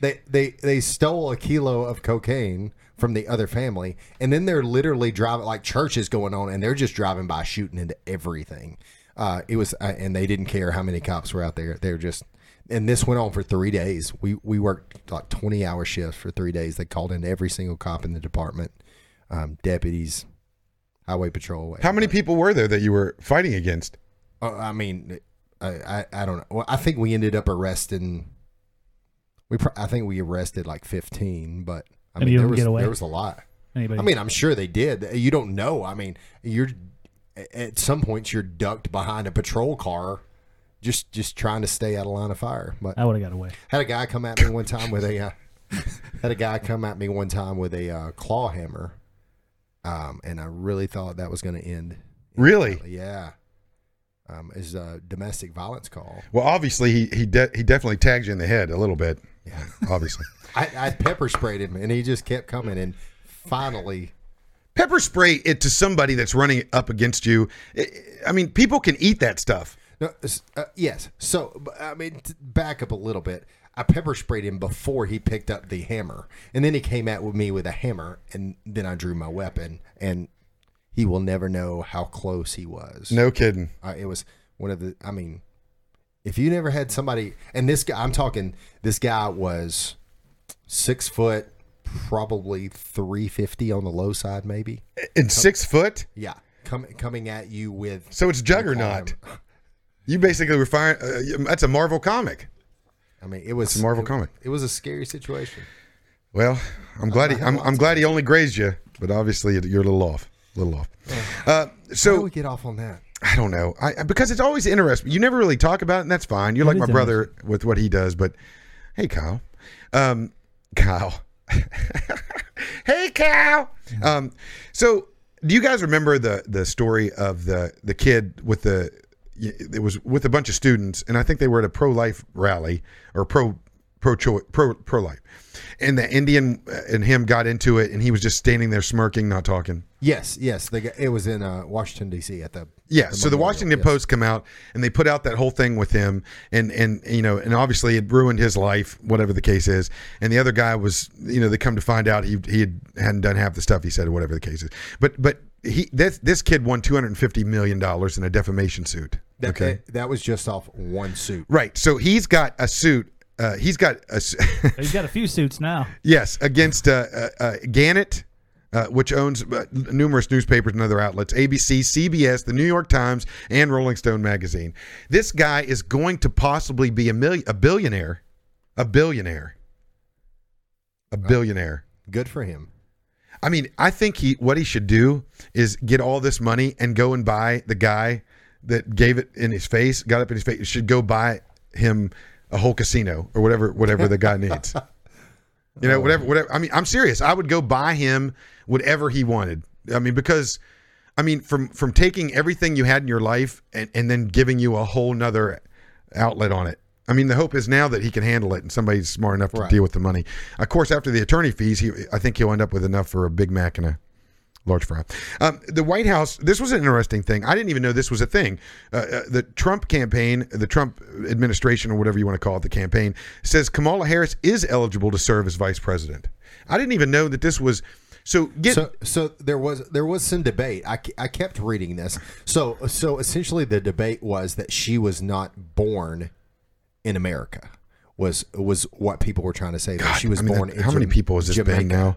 they they they stole a kilo of cocaine from the other family, and then they're literally driving like churches going on, and they're just driving by shooting into everything. Uh, it was, uh, and they didn't care how many cops were out there. They were just, and this went on for three days. We we worked like twenty hour shifts for three days. They called in every single cop in the department, um, deputies, highway patrol. How many people were there that you were fighting against? Uh, I mean, I, I I don't know. Well, I think we ended up arresting. We pro- I think we arrested like fifteen, but I Any mean there was get away? there was a lot. Anybody? I mean, I'm sure they did. You don't know. I mean, you're at some points you're ducked behind a patrol car, just just trying to stay out of line of fire. But I would have got away. had a guy come at me one time with a uh, had a guy come at me one time with a uh, claw hammer, um, and I really thought that was going to end. Really? Yeah. Um, is a domestic violence call. Well, obviously he he de- he definitely tagged you in the head a little bit. Yeah. Obviously, I, I pepper sprayed him, and he just kept coming. And finally, pepper spray it to somebody that's running up against you. I- mean, people can eat that stuff. no, uh, yes. So I mean, back up a little bit. I pepper sprayed him before he picked up the hammer, and then he came at with me with a hammer, and then I drew my weapon, and he will never know how close he was. No kidding. Uh, it was one of the. I mean, if you never had somebody, and this guy, I'm talking. This guy was six foot, probably three fifty on the low side, maybe. In six foot, Yeah, coming coming at you with. so it's Juggernaut. You basically were firing. Uh, that's a Marvel comic. I mean, it was It's a Marvel it, comic. It was a scary situation. Well, I'm glad he, I'm, I'm glad he only grazed you, but obviously you're a little off, a little off. Uh, How do so we get off on that? I don't know. I because it's always interesting. You never really talk about it, and that's fine. You're It like my brother with what he does. But hey, Kyle, um, Kyle, hey, Kyle. Um, so do you guys remember the the story of the the kid with the? It was with a bunch of students, and I think they were at a pro life rally or pro pro choice pro pro life, and the Indian and him got into it, and he was just standing there smirking, not talking. Yes, yes. They got, it was in uh, Washington D.C. at the Yeah, so the Washington yes. Post come out and they put out that whole thing with him, and and you know, and obviously it ruined his life, whatever the case is. And the other guy was, you know, they come to find out he he had, hadn't done half the stuff he said, or whatever the case is. But but he this this kid won two hundred and fifty million dollars in a defamation suit. That, okay, that, that was just off one suit. right. So he's got a suit. Uh, he's got a s- He's got a few suits now. Yes, against uh, uh, uh, Gannett, uh, which owns uh, numerous newspapers and other outlets ABC, CBS, the New York Times, and Rolling Stone magazine. This guy is going to possibly be a, million, a billionaire a billionaire, a billionaire. Good for him. I mean, I think he what he should do is get all this money and go and buy the guy that gave it in his face, got up in his face. Should go buy him a whole casino or whatever whatever the guy needs. You know, oh. whatever whatever. I mean, I'm serious. I would go buy him whatever he wanted. I mean, because I mean, from from taking everything you had in your life and and then giving you a whole nother outlet on it. I mean, the hope is now that he can handle it and somebody's smart enough to Right. deal with the money. Of course, after the attorney fees, he I think he'll end up with enough for a Big Mac and a large fry. Um, the White House. This was an interesting thing. I didn't even know this was a thing. Uh, uh, the Trump campaign, the Trump administration, or whatever you want to call it, the campaign says Kamala Harris is eligible to serve as vice president. I didn't even know that this was. So get So, so there was there was some debate. I, I kept reading this. So, so essentially, the debate was that she was not born in America. Was was what people were trying to say that she was I mean, born. that- in how many people is this Jamaica. now?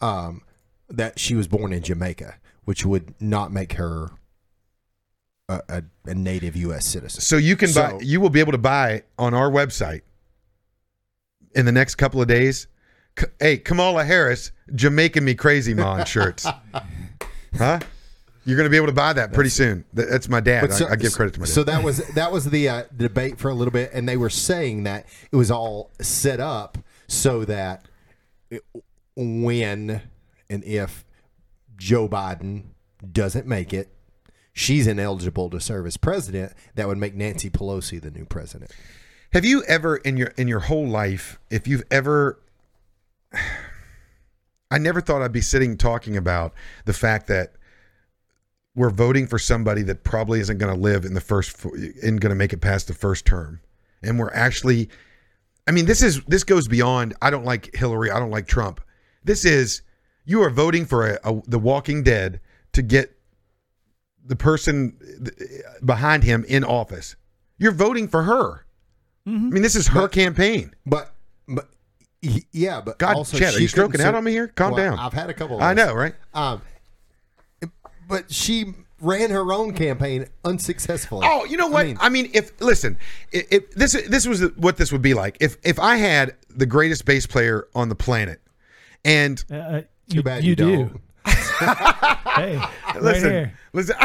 Um, that she was born in Jamaica, which would not make her a, a, a native U.S. citizen. So you can buy. You will be able to buy on our website in the next couple of days. Hey, Kamala Harris, Jamaican me crazy, mon shirts. huh? You're going to be able to buy that pretty soon. That's my dad. So- I, I give credit to my dad. So that was that was the uh, debate for a little bit, and they were saying that it was all set up so that it, when and if Joe Biden doesn't make it, she's ineligible to serve as president. That would make Nancy Pelosi the new president. Have you ever in your in your whole life, if you've ever I never thought I'd be sitting talking about the fact that we're voting for somebody that probably isn't going to live in the first isn't going to make it past the first term. And we're actually I mean, this is this goes beyond I don't like Hillary, I don't like Trump. This is you are voting for a, a, the Walking Dead to get the person behind him in office. You're voting for her. I mean, this is her campaign. But but yeah, but God, also Chad, are you stroking couldn't out on me here? Calm Well, down. I've had a couple. Of I know, right? Um, but she ran her own campaign unsuccessfully. Oh, you know what? I mean, if listen, if, if this this was what this would be like if if I had the greatest bass player on the planet, and Uh, Too you, bad you you do. don't. hey, right listen, here. listen,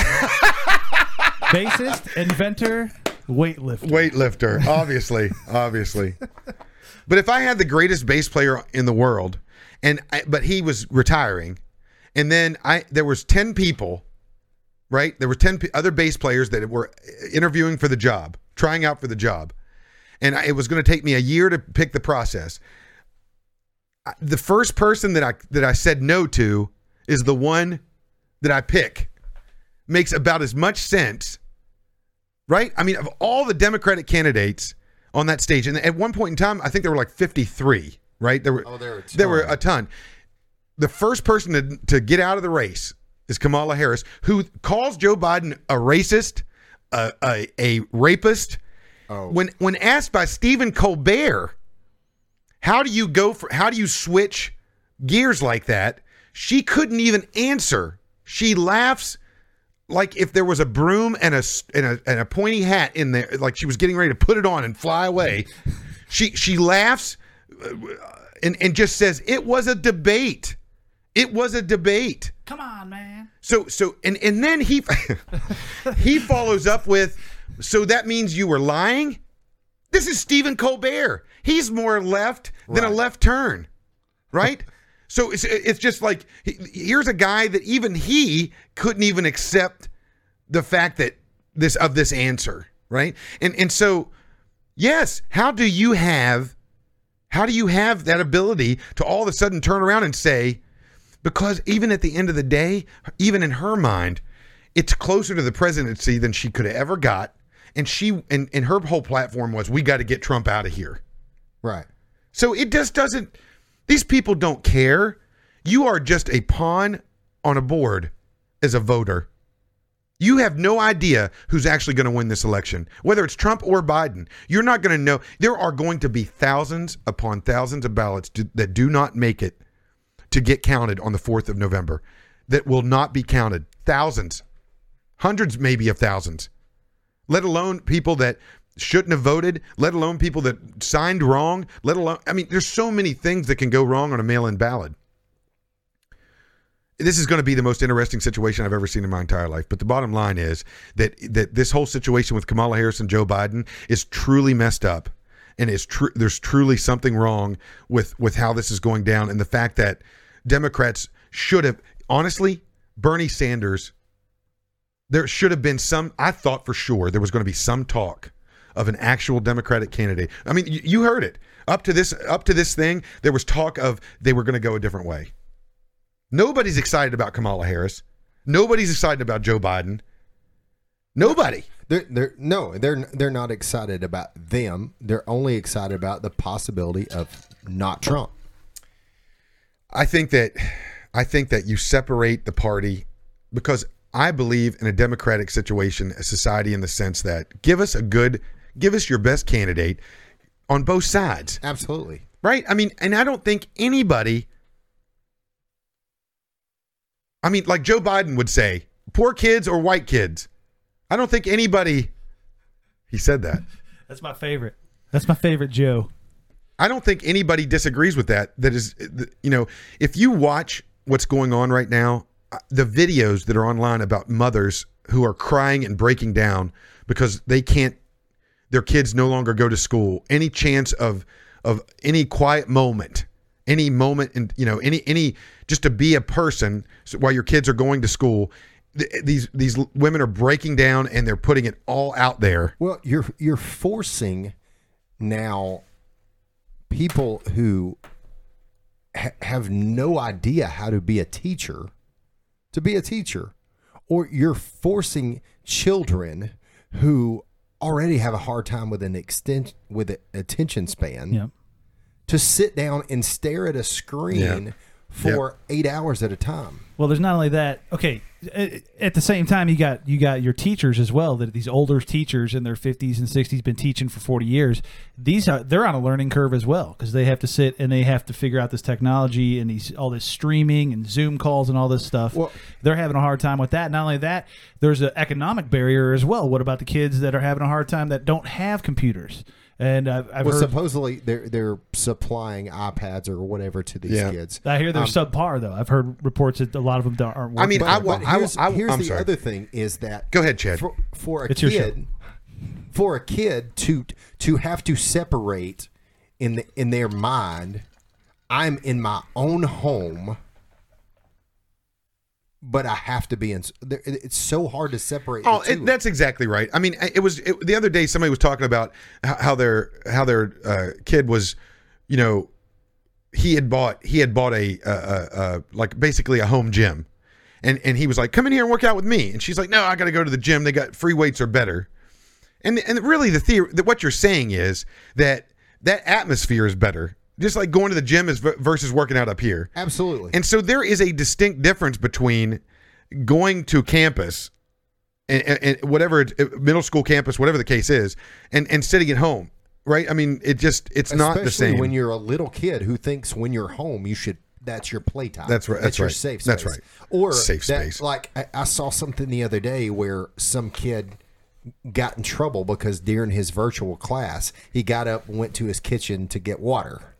Bassist, inventor, weightlifter. weightlifter, obviously, obviously. But if I had the greatest bass player in the world, and I, but he was retiring, and then I there was ten people, right? There were ten p- other bass players that were uh, interviewing for the job, trying out for the job, and I, it was going to take me a year to pick the process. The first person that I that I said no to is the one that I pick. Makes about as much sense right? I mean, of all the Democratic candidates on that stage, and at one point in time, I think there were like 53, right? There were, Oh, there were a there were ton. a ton. The first person to, to get out of the race is Kamala Harris, who calls Joe Biden a racist, a, a, a rapist. Oh. When when asked by Stephen Colbert, how do you go for how do you switch gears like that? She couldn't even answer. She laughs like if there was a broom and a and a, and a pointy hat in there, like she was getting ready to put it on and fly away. She she laughs uh, and and just says it was a debate. It was a debate. Come on, man. So so and and then he he follows up with so that means you were lying? This is Stephen Colbert. He's more left than a left turn. Right? so it's it's just like here's a guy that even he couldn't even accept the fact that this of this answer, right? And and so yes, how do you have how do you have that ability to all of a sudden turn around and say because even at the end of the day, even in her mind, it's closer to the presidency than she could have ever got. And she and, and her whole platform was we got to get Trump out of here. Right. So it just doesn't these people don't care. You are just a pawn on a board as a voter. You have no idea who's actually going to win this election, whether it's Trump or Biden. You're not going to know. There are going to be thousands upon thousands of ballots do, that do not make it to get counted on the 4th of November that will not be counted. Thousands, hundreds maybe of thousands, let alone people that shouldn't have voted, let alone people that signed wrong, let alone I mean, there's so many things that can go wrong on a mail-in ballot. This is going to be the most interesting situation I've ever seen in my entire life. But the bottom line is that that this whole situation with Kamala Harris and Joe Biden is truly messed up, and is true. There's truly something wrong with with how this is going down, and the fact that Democrats should have honestly Bernie Sanders. There should have been some. I thought for sure there was going to be some talk of an actual Democratic candidate. I mean, you, you heard it up to this up to this thing. There was talk of they were going to go a different way. Nobody's excited about Kamala Harris. Nobody's excited about Joe Biden. Nobody. They're, they're no, they're they're not excited about them. They're only excited about the possibility of not Trump. I think that I think that you separate the party because I believe in a democratic situation, a society in the sense that give us a good give us your best candidate on both sides. Absolutely. Right? I mean, and I don't think anybody I mean, like Joe Biden would say, poor kids or white kids. I don't think anybody he said that. That's my favorite. That's my favorite Joe. I don't think anybody disagrees with that. That is, you know, if you watch what's going on right now, uh, the videos that are online about mothers who are crying and breaking down because they can't, their kids no longer go to school. Any chance of of any quiet moment, any moment, and you know, any any just to be a person so while your kids are going to school. th- These these women are breaking down and they're putting it all out there. Well, you're you're forcing now people who ha- have no idea how to be a teacher to be a teacher, or you're forcing children who already have a hard time with an extent with an attention span Yep. to sit down and stare at a screen Yeah. For eight hours at a time. Well, there's not only that. Okay, at the same time, you got you got your teachers as well. That these older teachers in their 50s and 60s been teaching for 40 years. These are they're on a learning curve as well because they have to sit and they have to figure out this technology and these all this streaming and Zoom calls and all this stuff. Well- they're having a hard time with that. Not only that, there's an economic barrier as well. What about the kids that are having a hard time that don't have computers? And I've, I've Well, heard. supposedly they're they're supplying iPads or whatever to these Yeah. kids. I hear they're Um, subpar though. I've heard reports that a lot of them don't- aren't. I mean, working. I But, wa- but I wa- here's, I- here's I'm the sorry. other thing is that Go ahead, Chad. For, for a It's kid, for a kid to to have to separate in the, in their mind, I'm in my own home, but I have to be in. It's so hard to separate. Oh, it, that's exactly right. I mean, it was it, the other day. Somebody was talking about how, their how their uh, kid was, you know, he had bought he had bought a, uh uh uh like basically a home gym, and and he was like, "Come in here and work out with me." And she's like, "No, I got to go to the gym. They got free weights are better." And and really, the theory that what you're saying is that that atmosphere is better, just like going to the gym is versus working out up here. absolutely. And so there is a distinct difference between going to campus and, and, and whatever it- middle school campus, whatever the case is, and, and sitting at home, right? I mean, it just it's not the same. when you're a little kid who thinks when you're home you should that's your playtime. That's right- that's your right. safe space. That's right. Or Safe that, space. Like I, I saw something the other day where some kid got in trouble because during his virtual class he got up and went to his kitchen to get water.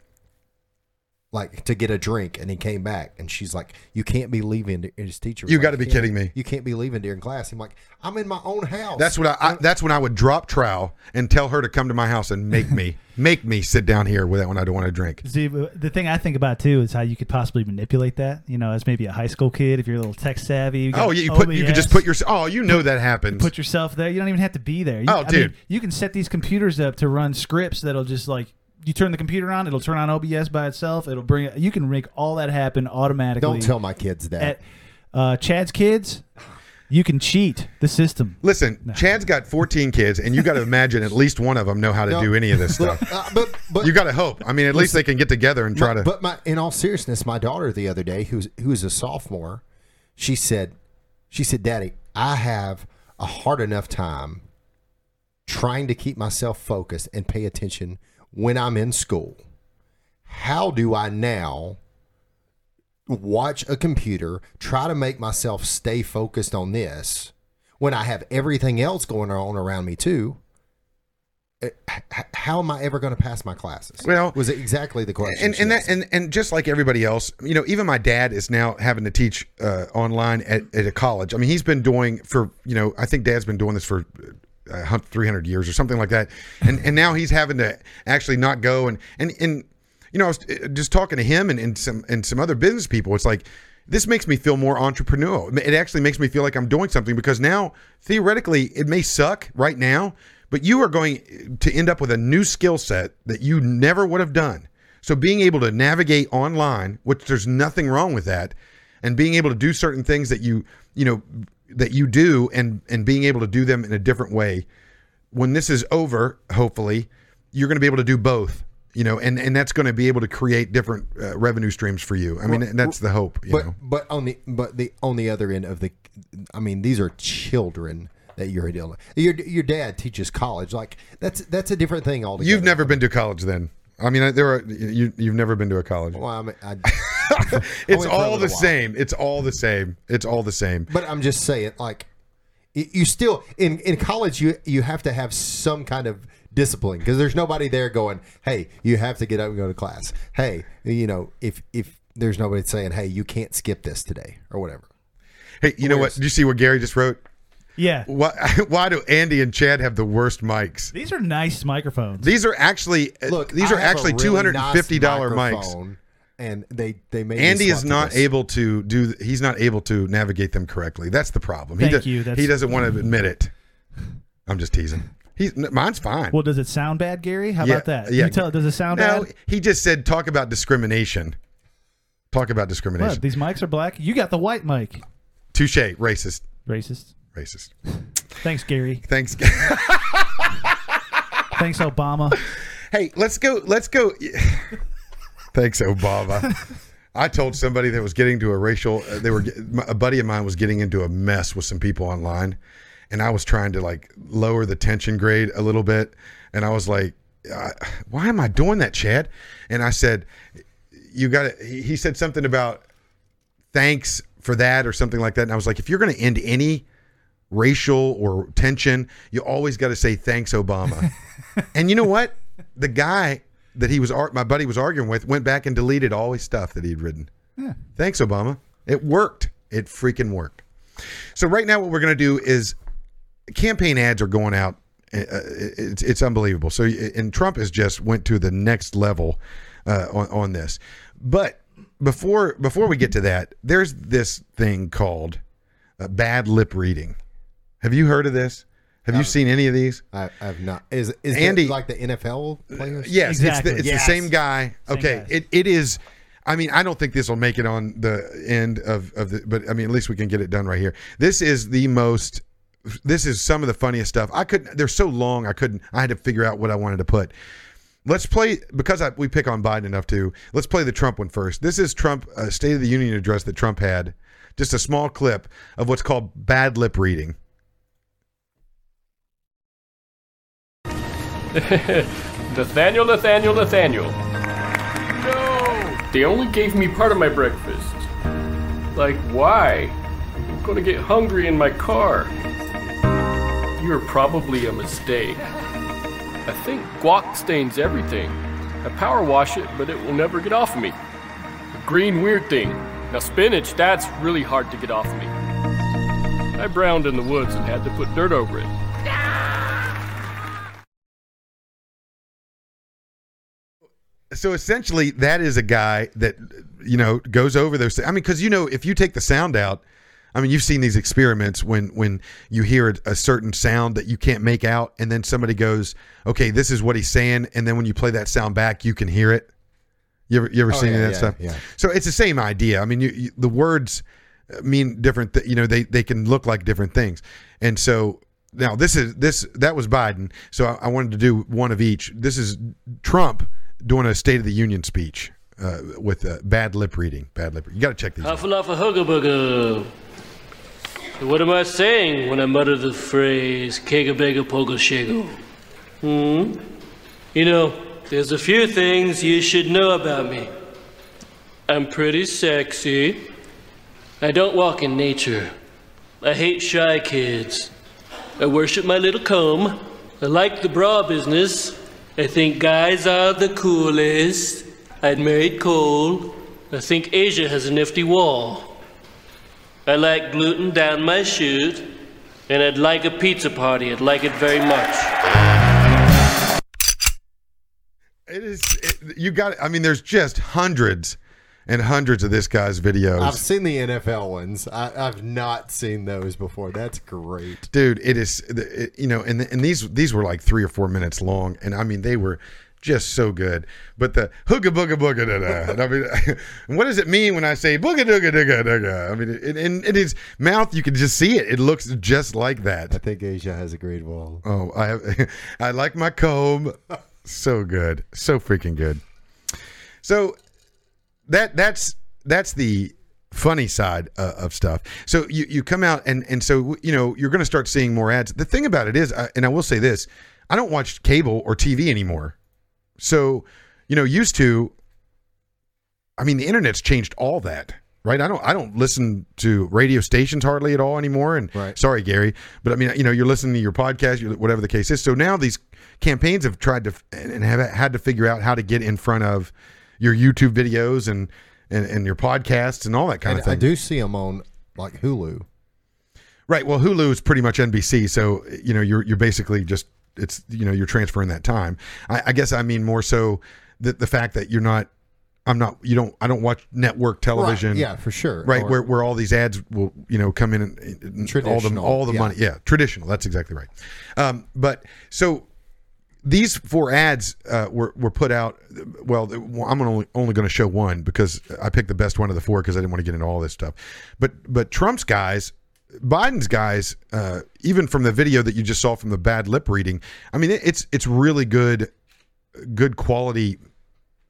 Like to get a drink, and he came back, and she's like, "You can't be leaving." And his teacher, You like, gotta be kidding me." You can't be leaving during class. I'm like, "I'm in my own house." that's what I, I that's when I would drop trowel and tell her to come to my house and make me make me sit down here with it when I don't want to drink. See, the thing I think about too is how you could possibly manipulate that. You know, as maybe a high school kid, if you're a little tech savvy. You oh, got Oh, yeah, you put you could just put your oh you know that happens. put yourself there. You don't even have to be there. You, Oh, I mean, dude. you can set these computers up to run scripts that'll just like you turn the computer on, it'll turn on OBS by itself. It'll bring you can make all that happen automatically. Don't tell my kids that. At uh, Chad's kids, you can cheat the system. Listen, Chad's got 14 kids, and you got to imagine at least one of them know how to No. do any of this But, stuff. uh, but, but You got to hope. I mean, at least they can get together and try My- to. But my, in all seriousness, my daughter the other day, who's who's a sophomore, she said, she said, "Daddy, I have a hard enough time trying to keep myself focused and pay attention when I'm in school. How do I now?" Watch a computer, try to make myself stay focused on this when I have everything else going on around me too. uh, how am I ever going to pass my classes? Well, was it exactly the question? and and that and, and just like everybody else, you know, even my dad is now having to teach uh, online at, at a college. I mean, he's been doing for you know, I think Dad's been doing this for uh, three hundred years or something like that, and and now he's having to actually not go and and and you know, I was uh, just talking to him and, and some and some other business people. It's like this makes me feel more entrepreneurial. It actually makes me feel like I'm doing something because now theoretically it may suck right now, but you are going to end up with a new skill set that you never would have done. So being able to navigate online, which there's nothing wrong with that, and being able to do certain things that you you know that you do and and being able to do them in a different way when this is over hopefully you're going to be able to do both you know and and that's going to be able to create different uh, revenue streams for you i mean Well, that's the hope you but know but on the but the on the other end of the, I mean, these are children that you're dealing. with. Your your dad teaches college, like that's that's a different thing altogether. you've never been to college then i mean there are you you've never been to a college Well, I mean, I, it's went for a all the while. same it's all the same it's all the same But I'm just saying, like, you still in in college, you you have to have some kind of discipline because there's nobody there going, "Hey, you have to get up and go to class." Hey, you know, if if there's nobody saying, "Hey, you can't skip this today" or whatever. hey you know what did you see what gary just wrote Yeah. why, why do andy and chad have the worst mics These are nice microphones. these are actually Look, these I are actually really $250 nice mics microphone, and they they made Andy is not this. able to do. He's not able to navigate them correctly. That's the problem. He Thank do- you, that's- he doesn't want to admit it. I'm just teasing. He's mine's fine. Well, does it sound bad, Gary? How Yeah, about that? yeah. You tell, does it sound bad? no, bad? he just said talk about discrimination. Talk about discrimination. What? These mics are black. You got the white mic. Touche. Racist. Racist. Racist. Thanks, Gary. Thanks. Thanks, Obama. hey, let's go. Let's go. Thanks, Obama. I told somebody that was getting to a racial. uh, They were a buddy of mine was getting into a mess with some people online, and I was trying to like lower the tension grade a little bit, and I was like, "Why am I doing that, Chad?" And I said, "You got to." He said something about thanks for that or something like that, and I was like, "If you're going to end any." racial or tension you always got to say thanks obama and you know what the guy that he was my buddy was arguing with went back and deleted all his stuff that he'd written. Yeah. Thanks, Obama. It worked. It freaking worked. So right now, what we're going to do is campaign ads are going out. Uh, It's it's unbelievable. So and Trump has just went to the next level uh, on on this. But before before we get to that, there's this thing called uh, bad lip reading. Have you heard of this? Have you seen any of these? I, I've not. Is is Andy- Andy like the NFL players? Yes, Exactly. it's the, it's Yes. the same guy. Same okay, guys. it, it is. I mean, I don't think this will make it on the end of of the, but I mean, at least we can get it done right here. This is the most. This is some of the funniest stuff. I couldn't. They're so long. I couldn't. I had to figure out what I wanted to put. Let's play because I, we pick on Biden enough to. Let's play the Trump one first. This is Trump uh, State of the Union address that Trump had. Just a small clip of what's called bad lip reading. Nathaniel, Nathaniel, Nathaniel. No! They only gave me part of my breakfast. Like, why? I'm gonna get hungry in my car. You're probably a mistake. I think guac stains everything. I power wash it, but it will never get off of me. A green weird thing. Now, spinach, that's really hard to get off of me. I browned in the woods and had to put dirt over it. So essentially that is a guy that you know goes over those i mean because you know if you take the sound out i mean you've seen these experiments when when you hear a, a certain sound that you can't make out and then somebody goes okay this is what he's saying and then when you play that sound back you can hear it. You ever, you ever Oh, seen yeah, that yeah, stuff? yeah. so it's the same idea. I mean you, you, the words uh, mean different th- you know they they can look like different things. And so now this is this that was biden. So i, I wanted to do one of each. This is trump doing a state of the union speech uh, with uh, bad lip reading bad lip you got to check these out. Huffle off a hugga bugga. So what am I saying when I mutter the phrase kega bega pogo shago? Hmm? You know, there's a few things you should know about me. I'm pretty sexy. I don't walk in nature. I hate shy kids. I worship my little comb. I like the bra business. I think guys are the coolest. I'd married Cole. I think Asia has a nifty wall. I like gluten down my chute. And I'd like a pizza party. I'd like it very much. It is. It, you got. I mean, there's just hundreds and hundreds of this guy's videos. I've seen the NFL ones. I, I've not seen those before. That's great. dude it is it, you know and and these these were like three or four minutes long and i mean they were just so good but the hooga booga booga da da i mean what does it mean when i say booga dooga dooga dooga i mean it, in, in his mouth you can just see it it looks just like that I think Asia has a great wall. oh i have i like my comb so good so freaking good so that that's that's the funny side uh, of stuff. So you you come out and and so you know you're going to start seeing more ads. The thing about it is, I, and I will say this, I don't watch cable or TV anymore. So you know, used to. I mean, the internet's changed all that, right? I don't I don't listen to radio stations hardly at all anymore. And Right. sorry, Gary, but I mean, you know, you're listening to your podcast, whatever the case is. So now these campaigns have tried to and have had to figure out how to get in front of your YouTube videos and and, and your podcasts and all that kind And of thing. I do see them on like Hulu. Right. Well, Hulu is pretty much NBC, so you know you're you're basically just it's you know you're transferring that time. I, I guess I mean more so the the fact that you're not. I'm not. You don't. I don't watch network television. Right, yeah, for sure. Right, Or- where where all these ads will you know come in and, and all the all the yeah. money. Yeah, traditional. That's exactly right. Um, but so these four ads uh, were were put out. Well, I'm only only going to show one because I picked the best one of the four because I didn't want to get into all this stuff. But but Trump's guys, Biden's guys, uh, even from the video that you just saw from the bad lip reading, I mean it's it's really good, good quality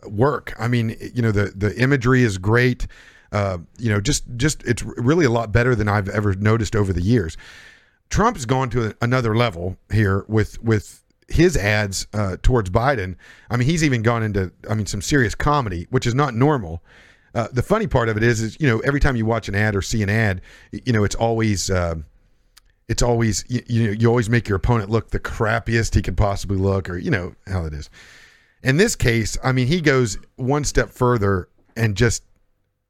work. I mean, you know, the the imagery is great. Uh, you know, just just it's really a lot better than I've ever noticed over the years. Trump's gone to another level here with with his ads uh, towards Biden. I mean, he's even gone into I mean some serious comedy, which is not normal. Uh, the funny part of it is, is you know, every time you watch an ad or see an ad, you know, it's always. Uh, it's always you, you you always make your opponent look the crappiest he could possibly look, or you know how it is. In this case, I mean, he goes one step further and just,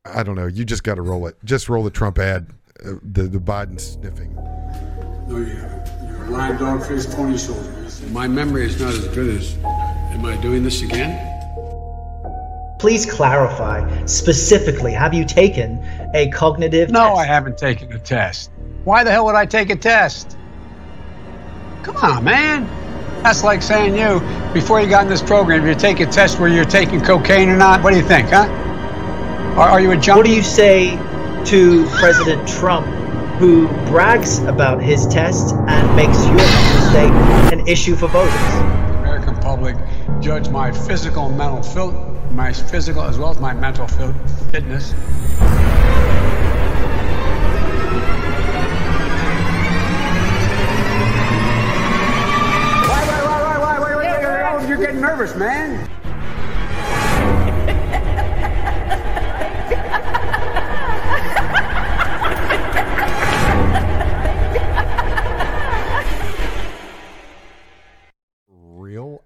I don't know, you just got to roll it. Just roll the Trump ad, uh, the the Biden sniffing. No, you haven't. You're lying dog faced pony soldier. My memory is not as good as. Am I doing this again? Please clarify specifically have you taken a cognitive No, test? I haven't taken a test. Why the hell would I take a test? Come on, man. That's like saying you, before you got in this program, you take a test where you're taking cocaine or not. What do you think, huh? Are, are you a junkie? What do you say to President Trump, who brags about his tests and makes your state an issue for voters? American public judge my physical and mental fil- my physical as well as my mental fitness. Why, why, why, why, why, why, why, why, why, You're getting nervous, man. Real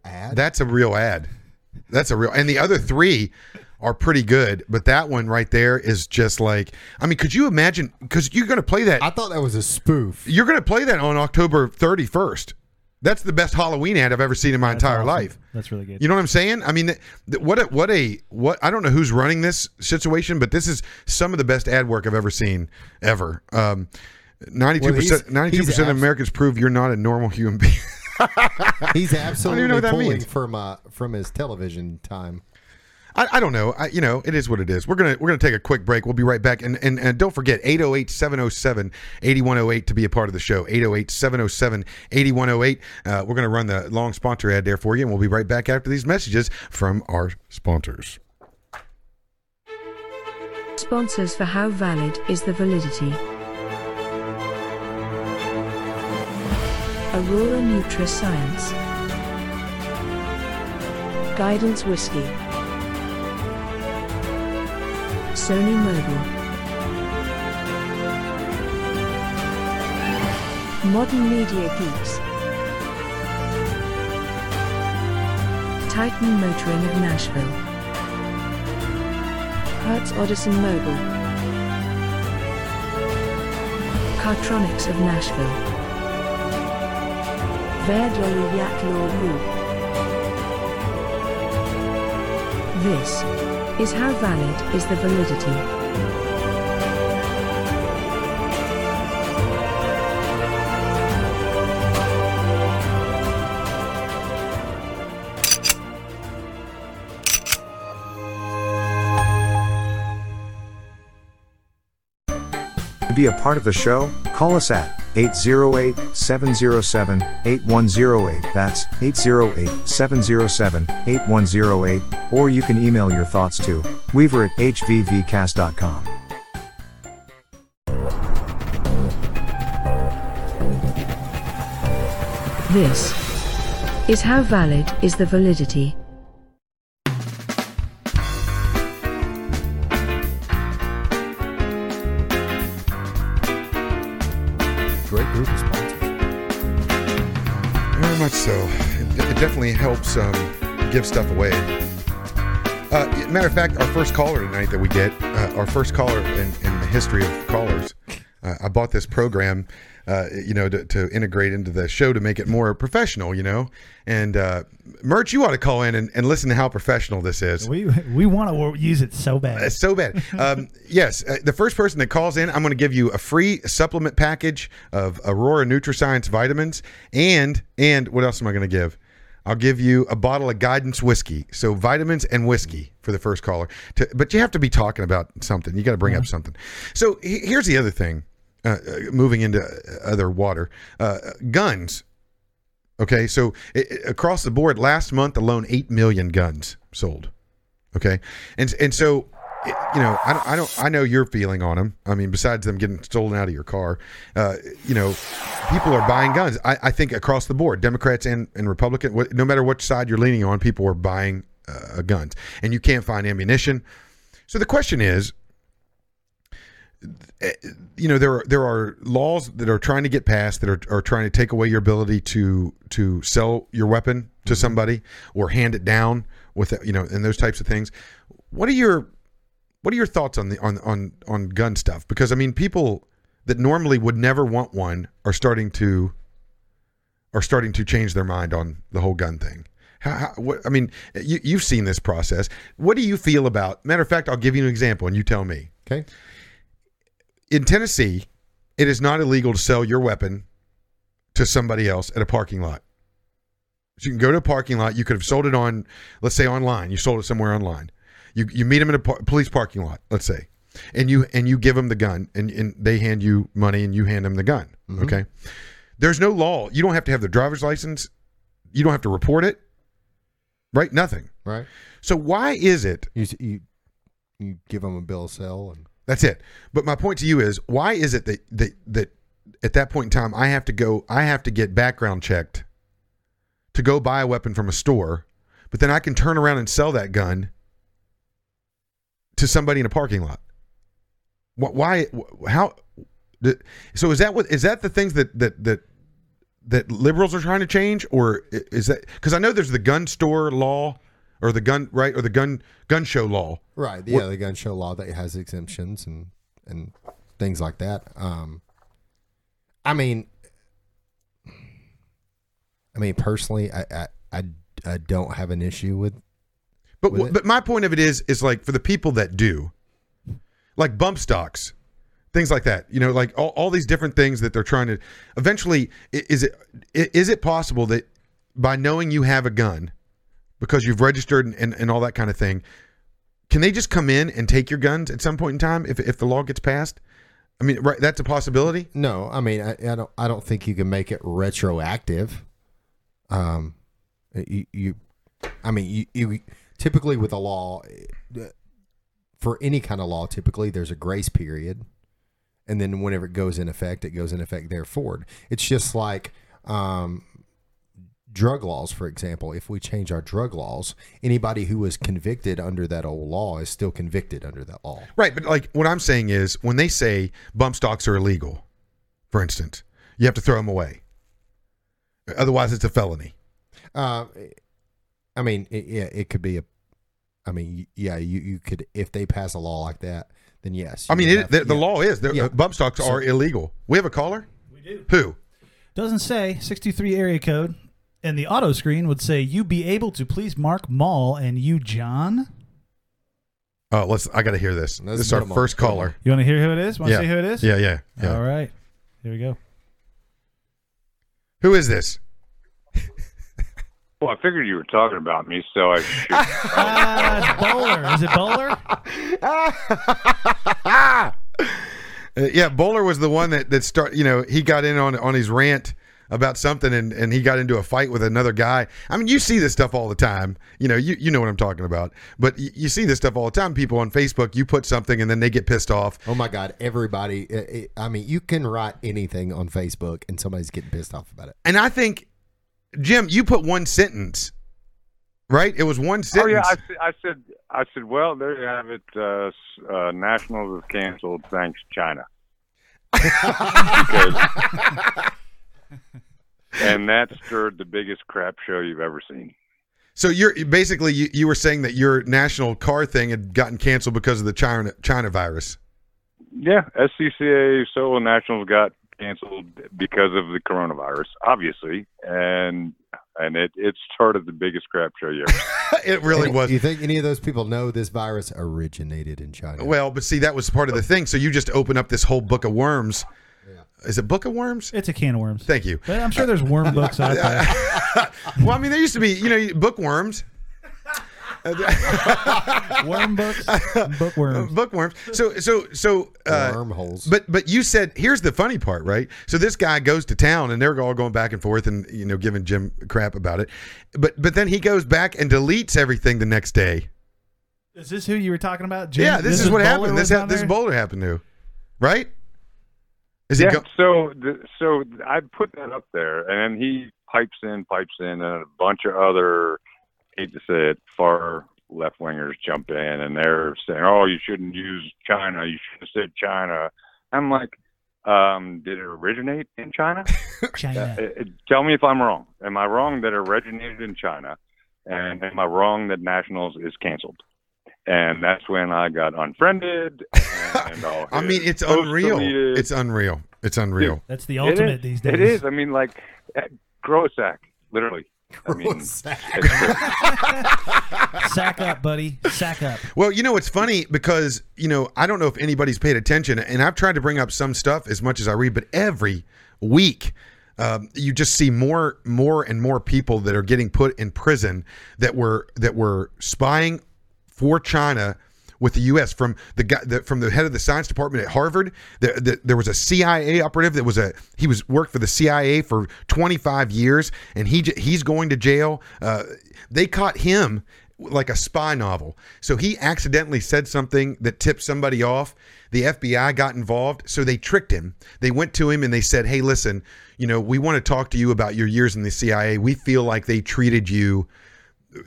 ad. That's a real ad. That's a real. And the other three are pretty good, but that one right there is just like. I mean, could you imagine? Because you're going to play that. I thought that was a spoof. You're going to play that on October 31st. That's the best Halloween ad I've ever seen in my That's entire awesome. life. That's really good. You know what I'm saying? I mean, th- th- what a, what a what I don't know who's running this situation, but this is some of the best ad work I've ever seen ever. Um, Ninety-two Well, he's- percent, ninety-two percent of abs- Americans prove you're not a normal human being. He's I don't absolutely even know what that pulling means. from uh, from his television time. I, I don't know. I, you know, it is what it is. We're gonna we're gonna take a quick break. We'll be right back. And and, and don't forget 808-707-8108 to be a part of the show. 808-707-8108. Uh, we're gonna run the long sponsor ad there for you, and we'll be right back after these messages from our sponsors. Sponsors for How Valid is the Validity. Aurora Nutrascience. Guidance Whiskey. Sony Mobile. Modern Media Geeks. Titan Motoring of Nashville. Hertz Odison Mobile. Cartronics of Nashville. Verdoli Yak Law This is how valid is the validity. Be a part of the show, call us at 808 707 8108. That's 808 707 8108. Or you can email your thoughts to weaver at hvvcast.com. This is how valid is the validity. Helps um, give stuff away. Uh, matter of fact, our first caller tonight that we get, uh, our first caller in, in the history of callers, uh, I bought this program, uh, you know, to, to integrate into the show to make it more professional, you know. And uh, Merch, you ought to call in and, and listen to how professional this is. We we want to use it so bad. It's so bad. Um, yes, uh, the first person that calls in, I'm going to give you a free supplement package of Aurora NutriScience vitamins, and and what else am I going to give? I'll give you a bottle of Guidance whiskey. So vitamins and whiskey for the first caller. To, but you have to be talking about something. You got to bring up something. So he- here's the other thing. Uh, uh, moving into other water, uh, guns. Okay, so i i- across the board, last month alone, eight million guns sold. Okay, and and so you know, I don't, I don't, I know your feeling on them. I mean, besides them getting stolen out of your car, uh, you know, people are buying guns. I, I think across the board, Democrats and and Republican, no matter which side you're leaning on, people are buying uh, guns, and you can't find ammunition. So the question is, you know there are there are laws that are trying to get passed that are, are trying to take away your ability to to sell your weapon to somebody or hand it down with you know and those types of things what are your what are your thoughts on the on on on gun stuff because i mean people that normally would never want one are starting to are starting to change their mind on the whole gun thing how, how, what, I mean, you, you've seen this process. What do you feel about? Matter of fact, I'll give you an example, and you tell me. Okay. In Tennessee, it is not illegal to sell your weapon to somebody else at a parking lot. So you can go to a parking lot. You could have sold it on, let's say, online. You sold it somewhere online. You you meet them in a par- police parking lot, let's say, and you and you give them the gun, and, and they hand you money, and you hand them the gun. Mhm. Okay. There's no law. You don't have to have the driver's license. You don't have to report it. Right? Nothing. Right. So why is it? You you, you give them a bill of sale and That's it. But my point to you is, why is it that that that at that point in time I have to go, I have to get background checked to go buy a weapon from a store, but then I can turn around and sell that gun to somebody in a parking lot. Why? How? So is that what is that the things that that that that liberals are trying to change, or is that because I know there's the gun store law or the gun right or the gun gun show law Right. Yeah, the gun show law that has exemptions and and things like that. Um, I mean, I mean personally, I I, I, I don't have an issue with. But it. but my point of it is is like for the people that do, like bump stocks, things like that. You know, like all, all these different things that they're trying to. Eventually, is it is it possible that by knowing you have a gun, because you've registered and, and, and all that kind of thing, can they just come in and take your guns at some point in time if if the law gets passed? I mean, right? That's a possibility. No, I mean, I, I don't. I don't think you can make it retroactive. Um, you, you I mean, you, you typically with a law, for any kind of law, typically there's a grace period, and then whenever it goes in effect, it goes in effect there forward. It's just like um, drug laws, for example. If we change our drug laws, anybody who was convicted under that old law is still convicted under that law. Right, but like what I'm saying is when they say bump stocks are illegal, for instance, you have to throw them away. Otherwise, it's a felony. Uh, I mean, it, yeah, it could be a. I mean, yeah, you, you could if they pass a law like that, then yes. I mean, it, have- the, the law is the Yeah. uh, bump stocks So- are illegal. We have a caller. We do. Who? Doesn't say sixty three area code, and the auto screen would say, "You be able to please mark Mall and you, John." Oh, let's. I got to hear this. Let's this is our put 'em first caller. You want to hear who it is? Want to Yeah. see who it is? Yeah, yeah, yeah. All right, here we go. Who is this? Well, I figured you were talking about me, so I should. Uh, Bowler. Is it Bowler? Uh, yeah, Bowler was the one that that start. You know, he got in on on his rant about something, and and he got into a fight with another guy. I mean, you see this stuff all the time. You know, you you know what I'm talking about. But you, you see this stuff all the time. People on Facebook, you put something, and then they get pissed off. Oh my God! Everybody. It, it- I mean, you can write anything on Facebook, and somebody's getting pissed off about it. And I think, Jim, you put one sentence, right? It was one sentence. Oh yeah, I, said- I said. I said. Well, there you have it. Uh, uh, Nationals is canceled. Thanks, China. Because- and that stirred the biggest crap show you've ever seen. So you're basically you, you were saying that your national car thing had gotten canceled because of the China China virus. Yeah, SCCA Solo Nationals got canceled because of the coronavirus, obviously, and and it it started the biggest crap show you ever. it really And was. Do you think any of those people know this virus originated in China? Well, but see, that was part of the thing. So you just open up this whole book of worms. Is it book of worms? It's a can of worms. Thank you. But I'm sure there's worm books out there. Well, I mean, there used to be, you know, bookworms. Worm books, and bookworms. bookworms. So, so, so. Uh, Wormholes. But, but you said here's the funny part, right? So this guy goes to town, and they're all going back and forth, and you know, giving Jim crap about it. But, but then he goes back and deletes everything the next day. Is this who you were talking about? Jim? yeah, this, is, what Bowler happened. This ha- this? Boulder happened to, right? Is yeah, go- so the, so I put that up there, and then he pipes in, pipes in, and a bunch of other, hate to say it, far left wingers jump in, and they're saying, "Oh, you shouldn't use China. You should have said China." I'm like, um, did it originate in China? China. Uh, uh, tell me if I'm wrong. Am I wrong that it originated in China? And am I wrong that Nationals is canceled? And that's when I got unfriended. And all I mean, it's unreal. deleted. It's unreal. It's unreal. That's the ultimate these days. It is. I mean, like, uh, grow literally. I mean, Sack up, buddy. Sack up. Well, you know, it's funny because, you know, I don't know if anybody's paid attention, and I've tried to bring up some stuff as much as I read, but every week, um, you just see more, more and more people that are getting put in prison that were that were spying for China with the U.S. from the guy the, from the head of the science department at Harvard. The, the, there was a CIA operative that was a he was worked for the CIA for 25 years, and he he's going to jail. Uh, they caught him like a spy novel. So he accidentally said something that tipped somebody off. The FBI got involved, so they tricked him. They went to him and they said, "Hey, listen, you know, we want to talk to you about your years in the CIA. We feel like they treated you."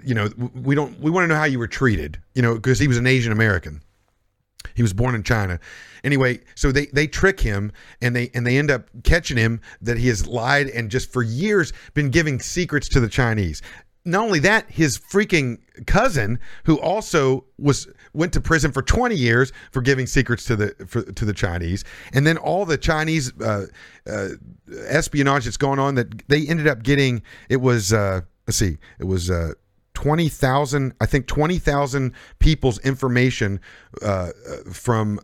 You know, we don't, we want to know how you were treated, you know, because he was an Asian American. He was born in China. Anyway, so they they trick him and they and they end up catching him that he has lied and just for years been giving secrets to the Chinese. Not only that, his freaking cousin, who also was went to prison for 20 years for giving secrets to the for, to the Chinese, and then all the Chinese uh, uh, espionage that's going on that they ended up getting. It was uh, let's see, it was uh, 20,000, I think 20,000 people's information uh, uh, from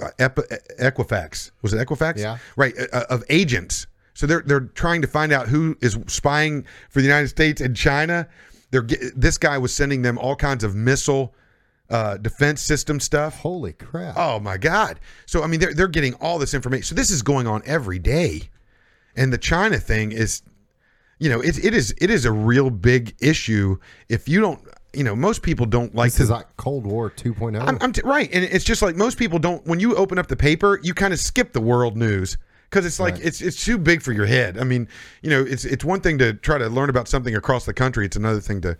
uh, Equifax. Was it Equifax? Yeah. Right, uh, of agents. So they're they're trying to find out who is spying for the United States and China. They're this guy was sending them all kinds of missile uh, defense system stuff. Holy crap! Oh my God! So I mean, they're they're getting all this information. So this is going on every day, and the China thing is you know, it, it is it is a real big issue. If you don't, you know, most people don't like This to. is like Cold War 2.0. I'm, I'm t- right, and it's just like most people don't. When you open up the paper, you kind of skip the world news because it's like Right. it's it's too big for your head. I mean, you know, it's it's one thing to try to learn about something across the country. It's another thing to,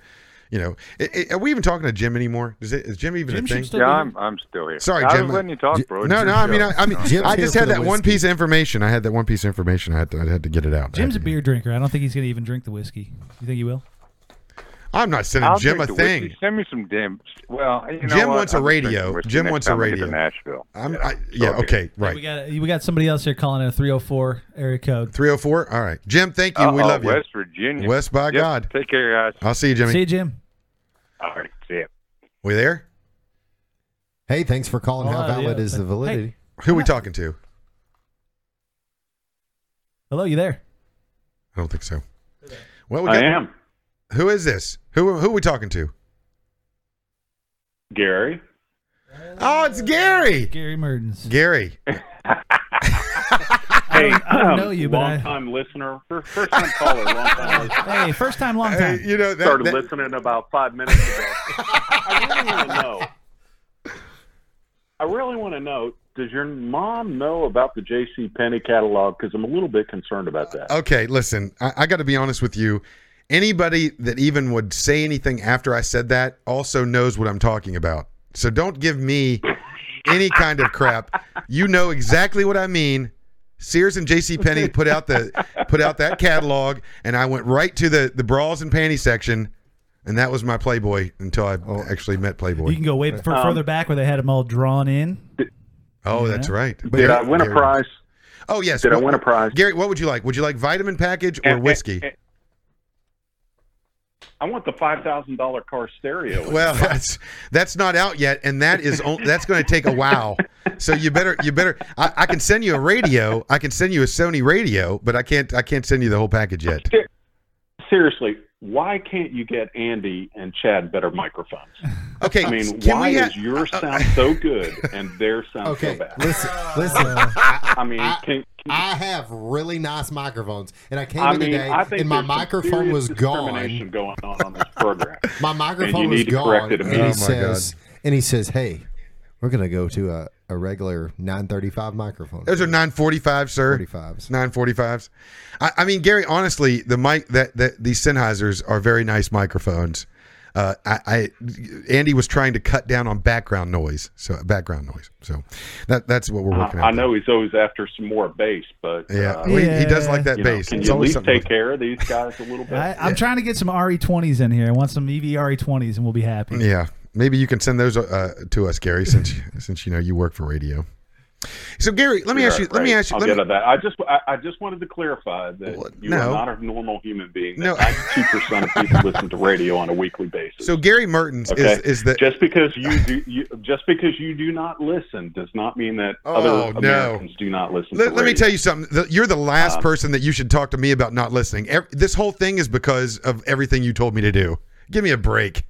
you know, i i- are we even talking to Jim anymore? Is it is Jim even Jim a should thing? yeah, I'm, I'm still here. Sorry, I Jim. was letting you talk, bro. No, It's no. I mean. I, I mean, Jim's I just had the that one piece of information. I had that one piece of information. I had to I had to get it out. Jim's a beer drinker. I don't think he's going to even drink the whiskey. You think he will? I'm not sending I'll Jim a thing. whiskey. Send me some damn. Well, you know Jim what? wants a I'll just drink radio. Jim wants a time I get to radio. Nashville. I'm, Yeah. I, yeah. Okay. Okay. Right. We got we got somebody else here calling in a 304 area code. 304. All right. Jim, thank you. we Uh-oh, love you. West Virginia. West by Yep. God. Take care, guys. I'll see you, Jimmy. See you, Jim. All right. See you. We there? Hey, thanks for calling. Oh, How yeah. valid is the validity? Who are we talking to? Hello, you there? I don't think so. Well, we I am. Who is this? Who who are we talking to? Gary. Oh, it's Gary. Gary Mertens. Gary. Hey, I don't um, know you, but I- long time listener, fir- first time caller, long time listener. Hey, first time, long time. Hey, you know that, Started that- listening about five minutes ago. I really want to know. I really want to know. Does your mom know about the J.C. Penney catalog? Because I'm a little bit concerned about that. Okay, listen, I, I got to be honest with you. Anybody that even would say anything after I said that also knows what I'm talking about. So don't give me any kind of crap. You know exactly what I mean. Sears and J.C. Penney put out the put out that catalog, and I went right to the the bras and panty section, and that was my Playboy until I actually met Playboy. You can go way f- Um, further back where they had them all drawn in. Oh, that's right. Did I win a prize? Oh yes. Did I win a prize? Gary, what would you like? Would you like vitamin package or And- whiskey? and- and- I want the five thousand dollar car stereo. Well, that's that's not out yet, and that is that's going to take a while. So you better you better. I, I can send you a radio. I can send you a Sony radio, but I can't I can't send you the whole package yet. Seriously, why can't you get Andy and Chad better microphones? Okay, I mean, can why ha- is your uh, uh, sound so good and their sound Okay, so bad? listen, listen. I mean, I, can, I have really nice microphones, and I came I in mean, today, and my microphone was gone. going on on this program. My microphone was need to correct gone, and he. Oh, says, and he says, "Hey, we're gonna go to a, a regular 935 microphone." Those are 945, sir. 45s. 945s. I, I mean, Gary, honestly, the mic that, that these Sennheisers are very nice microphones. Uh, I, I Andy was trying to cut down on background noise, so background noise. So that that's what we're working I, I on. know he's always after some more bass, but Yeah, uh, well, he, he does like that you know, bass. can It's you at least take care of these guys a little bit? I, I'm trying to get some RE20s in here. I want some E EV RE20s, and we'll be happy. Yeah, maybe you can send those uh, to us, Gary, since since you know you work for radio. So, Gary, let me ask you. Right, Let me ask you. I'll get me- that. I just, I, I just wanted to clarify that you no. are not a normal human being. No. Ninety-two percent of people listen to radio on a weekly basis. so, Gary Mertens Okay, is is the just because you do, you, just because you do not listen does not mean that Oh, other no. Americans do not listen. Let, let me tell you something. You're the last Uh, person that you should talk to me about not listening. This whole thing is because of everything you told me to do. Give me a break.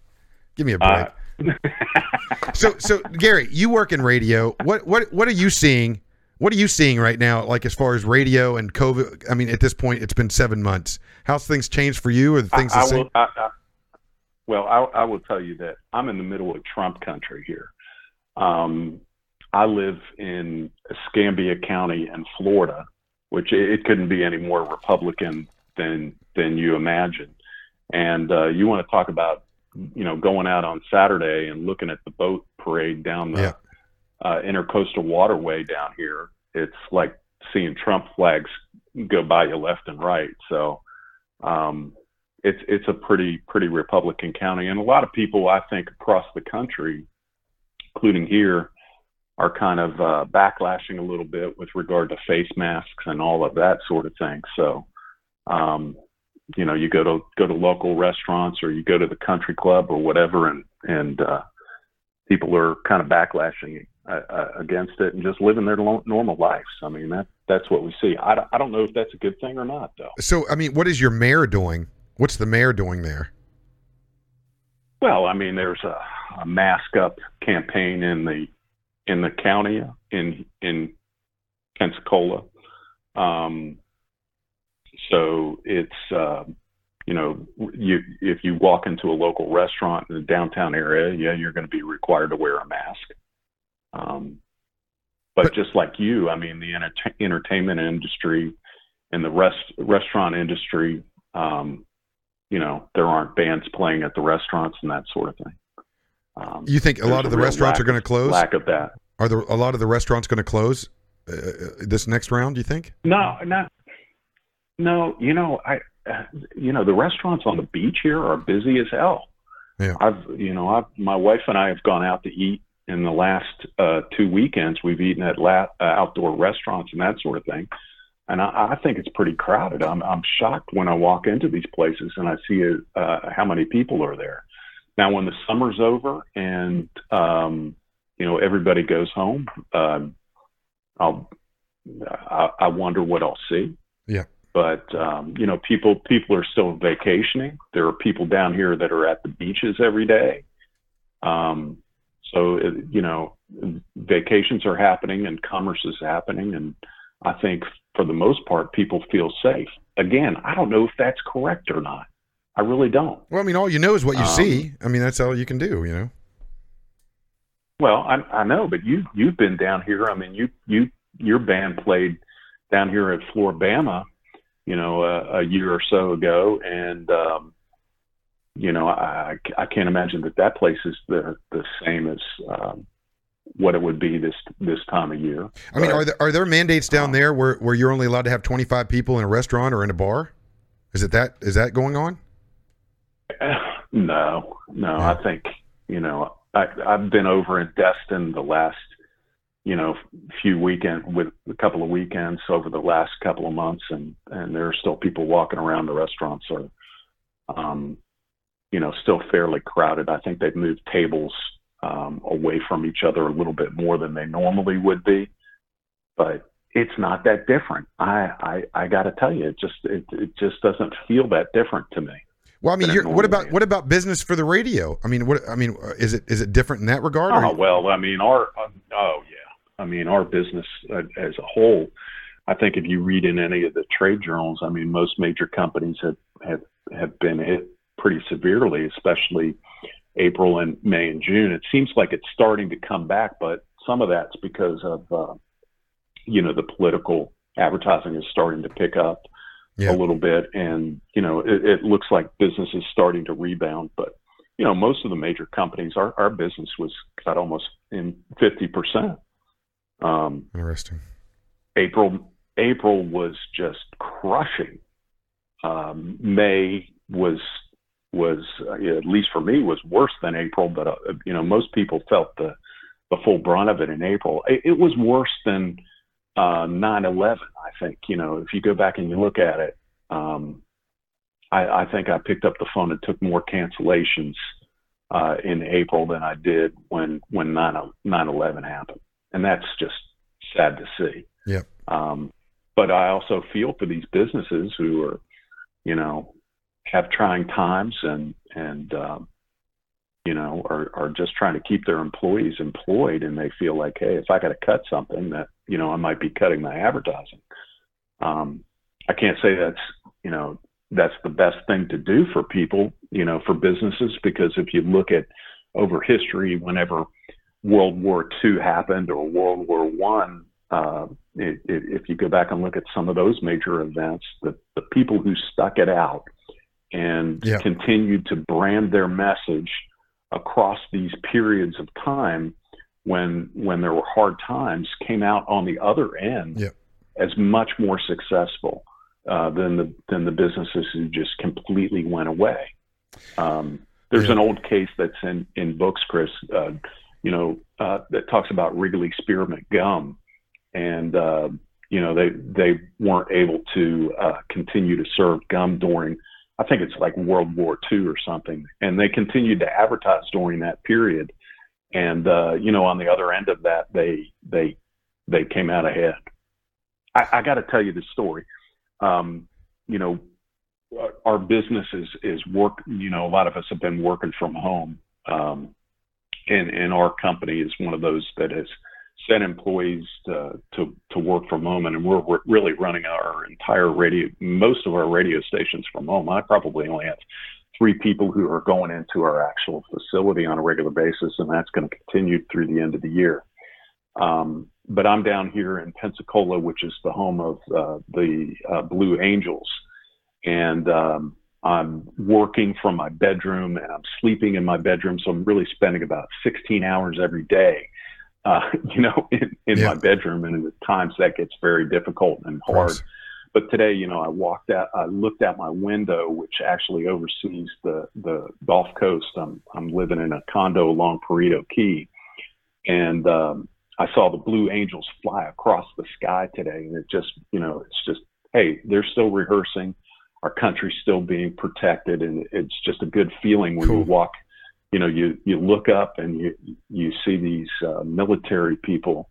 Give me a break. Uh, so, so Gary, you work in radio. What what what are you seeing? What are you seeing right now? Like as far as radio and COVID. I mean, at this point, it's been seven months. How's things changed for you? Or things I, the same? will, I, I, well, I, I will tell you that I'm in the middle of Trump country here. Um, I live in Escambia County in Florida, which it, it couldn't be any more Republican than than you imagine. And uh, you want to talk about, you know, going out on Saturday and looking at the boat parade down the Yeah. uh, intercoastal waterway down here. It's like seeing Trump flags go by you left and right. So um, it's it's a pretty pretty Republican county, and a lot of people I think across the country, including here, are kind of uh, backlashing a little bit with regard to face masks and all of that sort of thing. So. Um, you know, you go to go to local restaurants or you go to the country club or whatever, and and uh, people are kind of backlashing uh, uh, against it and just living their lo- normal lives. I mean, that that's what we see. I, don't- I don't know if that's a good thing or not, though. So, I mean, what is your mayor doing? What's the mayor doing there? Well, I mean, there's a, a mask up campaign in the in the county in in Pensacola. Um, so it's uh, you know you if you walk into a local restaurant in the downtown area, yeah, you're going to be required to wear a mask. Um, but, just like you, I mean, the enter- entertainment industry and the rest restaurant industry, um, you know, there aren't bands playing at the restaurants and that sort of thing. Um, You think a lot of the restaurants lack are going to close? Lack of that. Are there a lot of the restaurants going to close uh, this next round? Do you think? No, no, no. You know, I uh, you know, the restaurants on the beach here are busy as hell. Yeah. I've, you know, I've, my wife and I have gone out to eat in the last uh, two weekends. We've eaten at la- uh, outdoor restaurants and that sort of thing. And I, I think it's pretty crowded. I'm, I'm shocked when I walk into these places and I see uh, how many people are there. Now, when the summer's over and um, you know everybody goes home, um, I'll I, I wonder what I'll see. Yeah. But um, you know, people people are still vacationing. There are people down here that are at the beaches every day. Um, so it, you know, vacations are happening and commerce is happening, and I think for the most part, people feel safe. Again, I don't know if that's correct or not. I really don't. Well, I mean, all you know is what you Um, see. I mean, that's all you can do. You know. Well, I, I know, but you you've been down here. I mean, you you your band played down here at Flora-Bama, you know, a, a year or so ago, and um, you know, I I can't imagine that that place is the the same as um, what it would be this this time of year. I mean, But- are there are there mandates down there where where you're only allowed to have 25 people in a restaurant or in a bar? Is it that is that going on? No, no. I think you know I, I've been over in Destin the last you know a few weekend with a couple of weekends over the last couple of months, and and there are still people walking around. The restaurants are, um, you know, still fairly crowded. I think they've moved tables um, away from each other a little bit more than they normally would be, but it's not that different. I I, I got to tell you, it just it, it just doesn't feel that different to me. Well, I mean, you're, what about what about business for the radio? I mean, what I mean, is it is it different in that regard? Oh well, I mean, our uh, oh I mean, our business uh, as a whole. I think if you read in any of the trade journals, I mean, most major companies have have have been hit pretty severely, especially April and May and June. It seems like it's starting to come back, but some of that's because of uh, you know the political advertising is starting to pick up Yeah. a little bit, and you know it, it looks like business is starting to rebound. But you know, most of the major companies, our our business was cut almost in fifty percent. Um, Interesting. April April was just crushing. Um, May was was uh, at least for me was worse than April, but uh, you know most people felt the the full brunt of it in April. It, it was worse than uh, 9/11. I think you know if you go back and you look at it, um, I, I think I picked up the phone and took more cancellations uh, in April than I did when when 9 9/11 happened, and that's just sad to see. Yep. Um, but I also feel for these businesses who are, you know, have trying times and and um, you know are are just trying to keep their employees employed, and they feel like, hey, if I got to cut something, that you know I might be cutting my advertising. Um, I can't say that's you know that's the best thing to do for people, you know, for businesses, because if you look at over history, whenever World War II happened or World War One, uh, it, it, if you go back and look at some of those major events, the, the people who stuck it out and Yeah. continued to brand their message across these periods of time when when there were hard times came out on the other end Yeah. as much more successful uh, than the than the businesses who just completely went away. Um, there's Yeah. an old case that's in in books, Chris. Uh, you know uh, that talks about Wrigley Spearmint gum, and uh, you know they they weren't able to uh, continue to serve gum during. I think it's like World War II or something, and they continued to advertise during that period. And uh, you know, on the other end of that, they they they came out ahead. I, I got to tell you this story. Um, you know, our- business is is work. You know, a lot of us have been working from home, um, and our company is one of those that has sent employees to to, to work from home, and we're, we're really running our entire radio, most of our radio stations from home. I probably only have three people who are going into our actual facility on a regular basis, and that's going to continue through the end of the year. Um, but I'm down here in Pensacola, which is the home of uh, the uh, Blue Angels, and um, I'm working from my bedroom and I'm sleeping in my bedroom. So I'm really spending about 16 hours every day, uh, you know, in, in Yeah. my bedroom. And at times that gets very difficult and hard. But today, you know, I walked out, I looked out my window, which actually oversees the the Gulf Coast. I'm I'm living in a condo along Perdido Key, and um, I saw the Blue Angels fly across the sky today, and it just, you know, it's just, hey, they're still rehearsing. Our country's still being protected, and it's just a good feeling when you walk. You know, you you look up and you you see these uh, military people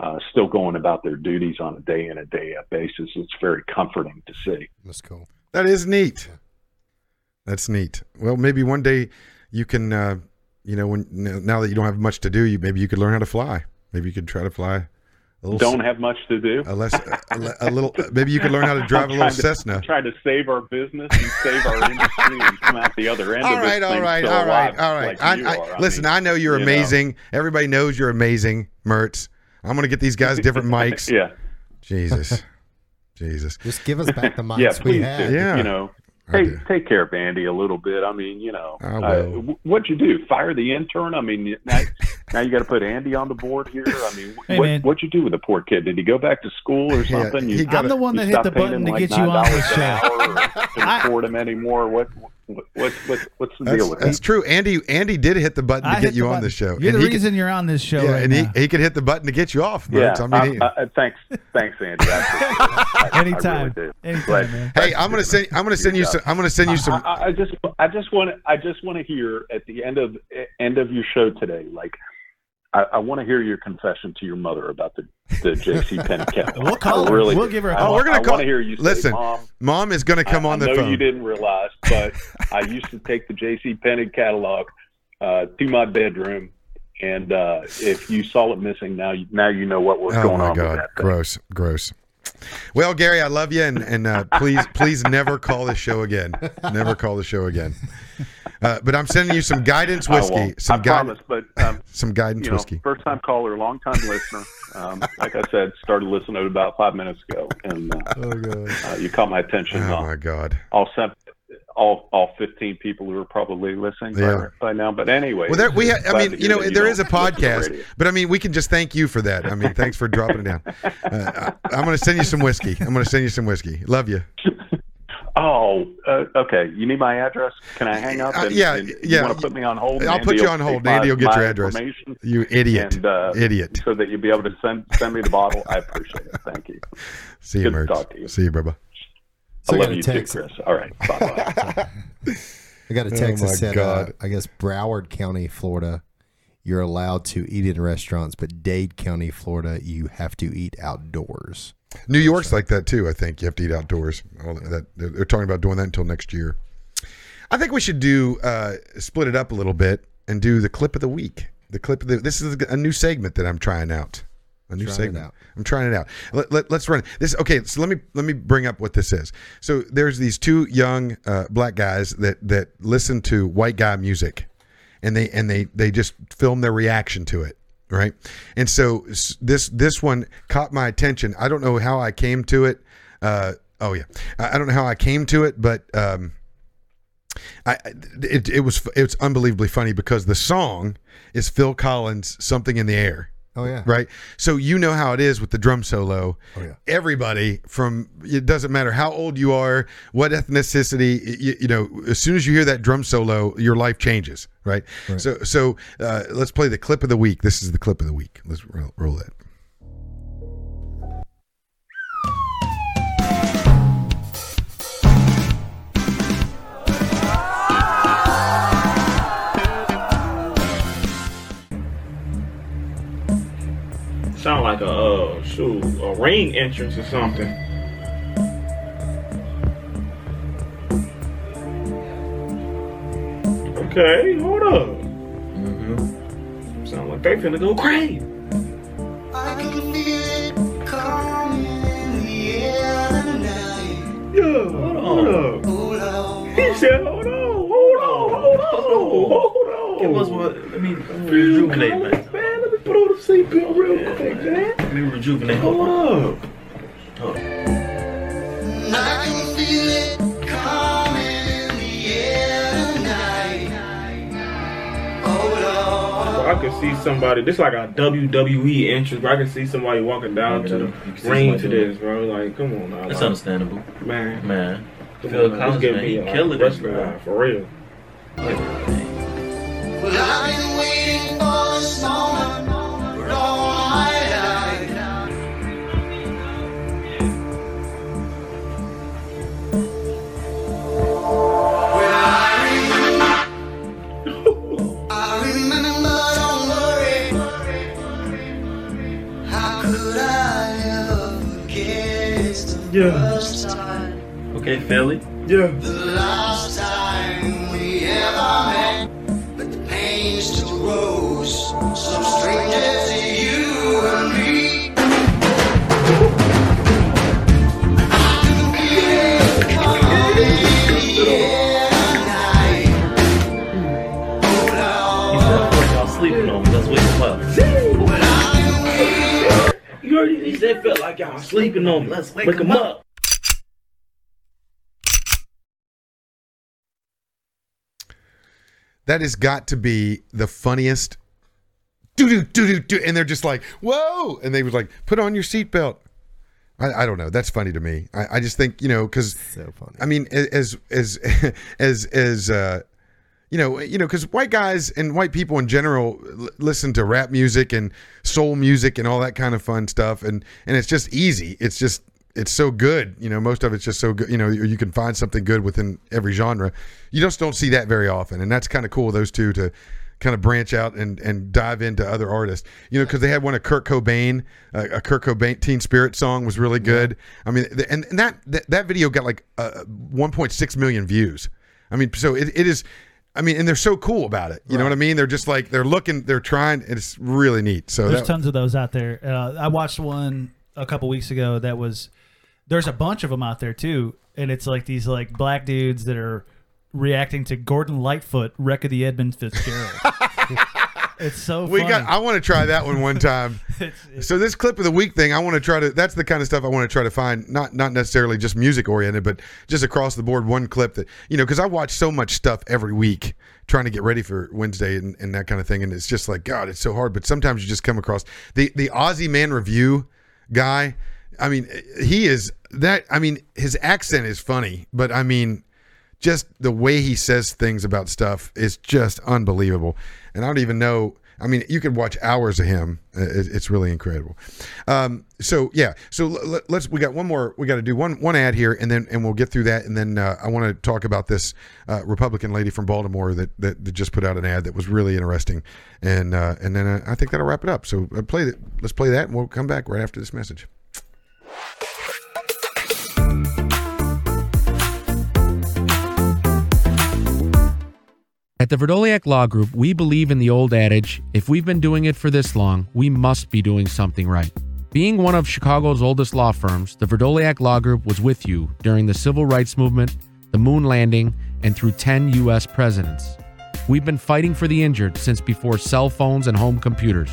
uh, still going about their duties on a day in a day out basis. It's very comforting to see. That's cool. That is neat. That's neat. Well, maybe one day you can, uh, you know, when now that you don't have much to do, you maybe you could learn how to fly. Maybe you could try to fly. A little Don't have much to do. a less a, a little. Maybe you could learn how to drive a I'm little trying to- Cessna. Try to save our business and save our industry and come out the other end All of this right, all thing right, still all right, alive all right. like I, I, are. I listen, mean, I know you're you know. amazing. Everybody knows you're amazing, Mertz. I'm gonna get these guys different mics. Yeah. Jesus, Jesus. Just give us back the mics yeah, we please had. do. Yeah. You know, Do. take care of Andy a little bit. I mean, you know, uh, will. wh- what'd you do? Fire the intern? I mean, now, now you got to put Andy on the board here. I mean, Hey, what, what'd you do with the poor kid? Did he go back to school or something? he you, got I'm the one that hit the button to like get you on $9 this show. hour or couldn't afford him anymore. What, what, what, what what's the That's, deal with that's that? true. Andy Andy did hit the button to I get you the on button. the show. You're and the he could- reason you're on this show yeah, right and now. he, he could hit the button to get you off, Yeah, I mean, he- uh, thanks, thanks, Andy. I appreciate. I- I Anytime. really. Anytime, But- man. hey, I'm gonna send I'm gonna send you some I'm gonna send you some I, I- I just I just want to I just want to hear at the end of end of your show today, like I, I want to hear your confession to your mother about the the JC Penney catalog. We'll call her. really We'll give her a I call. want- We're gonna I call- want to hear you say, Listen, Mom, Mom is gonna come I, on I the know phone. you didn't realize, but I used to take the J.C. Penney catalog uh, to my bedroom, and uh, if you saw it missing, now you, now you know what was Oh going my on god, with that. Thing. gross, gross. Well, Gary, I love you, and, and uh, please, please never call the show again. Never call the show again. Uh, but I'm sending you some guidance whiskey, won't. some I guidance, promise, but um, some guidance you know, whiskey. first time caller, long time listener. Um, like I said, started listening about five minutes ago, and uh, uh, you caught my attention. Oh on my god. all seven, all all fifteen people who are probably listening Yeah. by, by now. But anyway, Well, there, we. Ha- I mean, you know, that there is a to the podcast, but I mean, we can just thank you for that. I mean, thanks for dropping it down. Uh, I, I'm going to send you some whiskey. I'm going to send you some whiskey. Love you. Oh, uh, okay. You need my address? Can I hang up? Uh, yeah, and yeah. You want to put me on hold? I'll put you on hold, Andy will get your address. You idiot. And, uh, Idiot. So that you'll be able to send send me the bottle. I appreciate it. Thank you. See you, Good to Mertz. talk to you. See you, brother. So I I love got a you text. too, Chris. All right. Bye bye. I got a Oh text my that said, uh, I guess Broward County, Florida, you're allowed to eat in restaurants, but Dade County, Florida, you have to eat outdoors. New York's like that too. I think you have to eat outdoors. All that they're, they're talking about doing that until next year. I think we should do uh, split it up a little bit and do the clip of the week. The clip of the this is a new segment that I'm trying out. A new Trying it segment. out. I'm trying it out. Let, let, us run this. Okay, so let me let me bring up what this is. So there's these two young uh, black guys that that listen to white guy music, and they and they they just film their reaction to it right and so this this one caught my attention i don't know how i came to it uh oh yeah i I don't know how i came to it but um I, it, it was it was unbelievably funny because the song is Phil Collins "Something in the Air." Oh, yeah. right. So you know how it is with the drum solo. Oh, yeah. Everybody from it doesn't matter how old you are, what ethnicity, you, you know, as soon as you hear that drum solo, your life changes, right? Right. So so uh, let's play the clip of the week. This is the clip of the week. Let's roll, roll it. Sound like a uh shoot a ring entrance or something. Okay, hold up. Mm-hmm. Sound like they finna go crazy. Yeah, hold up. He said, hold on, hold on, hold on, hold on. It was what? I mean, let me rejuvenate, man. Man, let me put on the seatbelt real quick, man. Let me rejuvenate. Hold up. Hold up. Wow, I could see somebody. This is like a WWE entrance, but I can see somebody walking down to the ring to this, bro. Like, come on now. That's like, understandable. Man, Man. Come Phil on, now. Collins, This give man, he a killed it. wrestling guy, for real. Well, I've been waiting for this moment for all my life. Well, I remember, I remember, don't worry. How could I ever forget the first time, Okay, Philly. Yeah. Pain still grows, some stranger to you and me. Sleeping on him. Let's wake him up. You he said felt like y'all sleeping on him. Let's wake, him up. That has got to be the funniest. Do do do do do, and they're just like, "Whoa!" And they was like, "Put on your seatbelt." I, I don't know. That's funny to me. I, I just think you know because so. I mean, as as as as uh, you know, you know, because white guys and white people in general l- listen to rap music and soul music and all that kind of fun stuff, and and it's just easy. It's just it's so good. You know, most of it's just so good. You know, you, can find something good within every genre. You just don't see that very often, and that's kind of cool. Those two to kind of branch out and and dive into other artists. You know, because they had one of Kurt Cobain, uh, a Kurt Cobain Teen Spirit song was really good. I mean, th- and, and that, that that video got like uh, 1.6 million views. I mean, so it, it is. I mean, and they're so cool about it. You know what I mean? They're just like they're looking, they're trying. and It's really neat. So There's that, tons of those out there. Uh, I watched one a couple weeks ago that was. There's a bunch of them out there too, and it's like these like black dudes that are reacting to Gordon Lightfoot, wreck of the Edmund Fitzgerald. it's so we funny. got. I want to try that one one time. so this clip of the week thing, I want to try to. That's the kind of stuff I want to try to find. Not not necessarily just music oriented, but just across the board. One clip that you know, because I watch so much stuff every week, trying to get ready for Wednesday and, and that kind of thing, and it's just like God, it's so hard. But sometimes you just come across the the Aussie Man Review guy. I mean, he is that. I mean, his accent is funny, but I mean, just the way he says things about stuff is just unbelievable. And I don't even know. I mean, you could watch hours of him. It's really incredible. Um, so yeah. So let's. We got one more. We got to do one one ad here, and then and we'll get through that. And then uh, I want to talk about this uh, Republican lady from Baltimore that, that that just put out an ad that was really interesting. And uh, and then uh, I think that'll wrap it up. So uh, play that. Let's play that, and we'll come back right after this message. At the Vrdolyak Law Group, we believe in the old adage if we've been doing it for this long, we must be doing something right. Being one of Chicago's oldest law firms, the Vrdolyak Law Group was with you during the civil rights movement, the moon landing, and through 10 U.S. presidents. We've been fighting for the injured since before cell phones and home computers.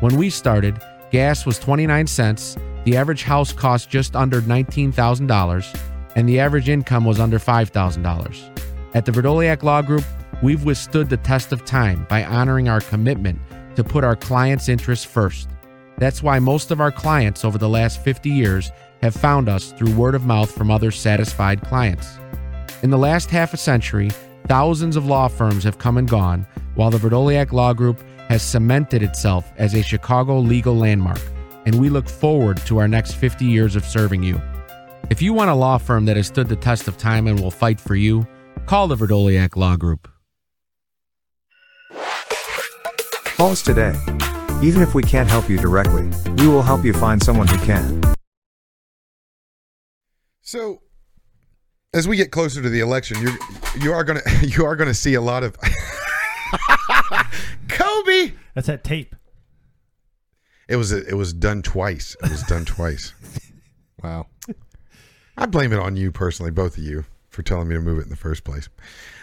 When we started, gas was 29 cents, the average house cost just under $19,000, and the average income was under $5,000. At the Vrdolyak Law Group, we've withstood the test of time by honoring our commitment to put our clients' interests first. That's why most of our clients over the last 50 years have found us through word of mouth from other satisfied clients. In the last half a century, thousands of law firms have come and gone, while the Vrdolyak Law Group has cemented itself as a Chicago legal landmark, and we look forward to our next 50 years of serving you. If you want a law firm that has stood the test of time and will fight for you, call the Vrdolyak Law Group. Call us today. Even if we can't help you directly, we will help you find someone who can. So, as we get closer to the election, you you are gonna you are gonna see a lot of Kobe. That's that tape. It was it was done twice. It was done twice. wow. I blame it on you personally, both of you, for telling me to move it in the first place.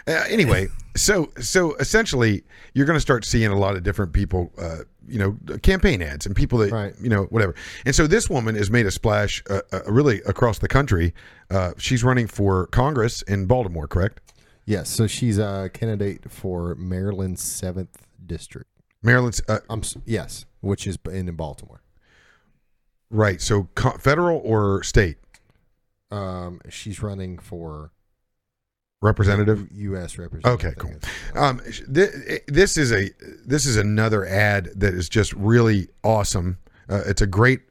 Uh, anyway, so so essentially, you're going to start seeing a lot of different people, uh, you know, campaign ads and people that you know whatever. And so this woman has made a splash, uh, uh, really across the country. Uh, she's running for Congress in Baltimore, correct? Yes. So she's a candidate for Maryland's seventh district. Maryland's uh, I'm yes, which is in, in Baltimore. right. So co- federal or state Um, she's running for representative. U.S. representative. Okay, cool. Um, thi- this is a this is another ad that is just really awesome. Uh, it's a great,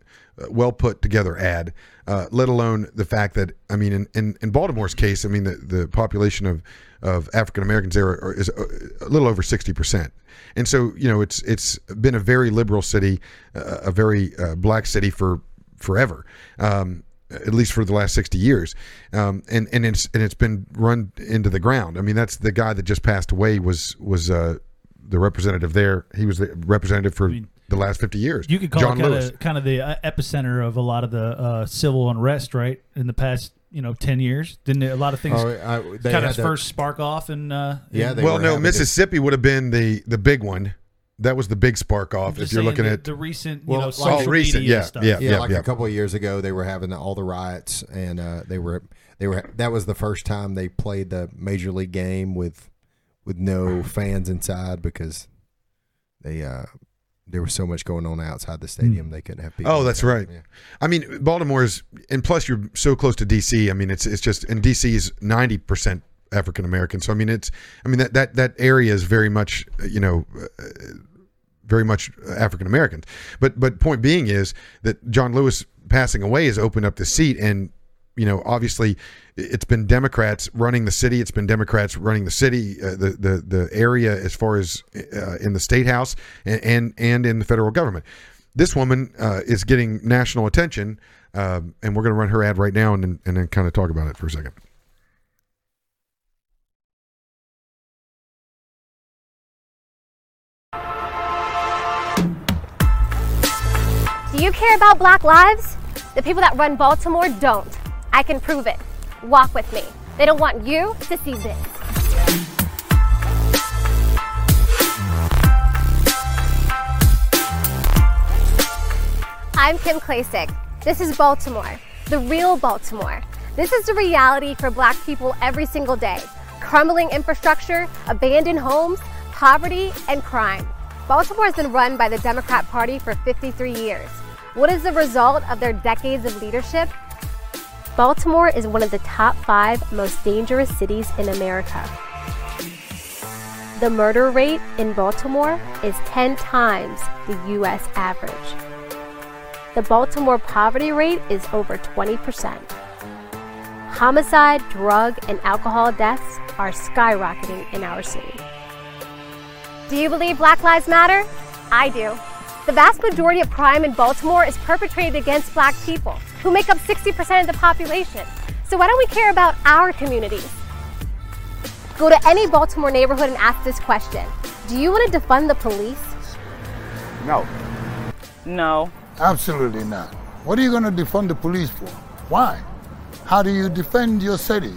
well put together ad. Uh, let alone the fact that I mean, in, in, in Baltimore's case, I mean the, the population of of African Americans there are, is a, a little over sixty percent, and so you know it's it's been a very liberal city, uh, a very uh, black city for forever. Um, at least for the last 60 years um, and and it's and it's been run into the ground i mean that's the guy that just passed away was was uh, the representative there he was the representative for the last 50 years You could call john it kind lewis of kind of the uh, epicenter of a lot of the uh, civil unrest, right? In the past, you know, ten years, didn't it, a lot of things Oh, I- they kind of the- first spark off and uh, Yeah, they well no having this- mississippi would have been the the big one that was the big spark off if you're looking the- at the recent, you Well, know, like- social Oh, recent, media yeah, stuff. yeah. yeah, yeah, like a couple of years ago, they were having all the riots, and uh, they were they were that was the first time they played the major league game with with no fans inside because they uh, there was so much going on outside the stadium they couldn't have people. Oh, that's inside. right. Yeah. I mean, Baltimore's, and plus you're so close to DC. I mean, it's it's just, and DC is ninety percent African American. So I mean, it's, I mean that that that area is very much, uh, you know, uh, very much African Americans. But but point being is that John Lewis passing away has opened up the seat, and you know, obviously, it's been Democrats running the city. It's been Democrats running the city, uh, the the the area as far as uh, in the state house and, and and in the federal government. This woman uh, is getting national attention, um, and we're going to run her ad right now, and and then kind of talk about it for a second. Do you care about black lives? The people that run Baltimore don't. I can prove it. Walk with me. They don't want you to see this. I'm Kim Klacik. This is Baltimore, the real Baltimore. This is the reality for black people every single day. Crumbling infrastructure, abandoned homes, poverty, and crime. Baltimore has been run by the Democrat Party for 53 years. What is the result of their decades of leadership? Baltimore is one of the top five most dangerous cities in America. The murder rate in Baltimore is 10 times the US average. The Baltimore poverty rate is over 20%. Homicide, drug, and alcohol deaths are skyrocketing in our city. Do you believe Black Lives Matter? I do. The vast majority of crime in Baltimore is perpetrated against black people, who make up 60% of the population. So why don't we care about our communities? Go to any Baltimore neighborhood and ask this question Do you want to defund the police? No. No. Absolutely not. What are you going to defund the police for? Why? How do you defend your city,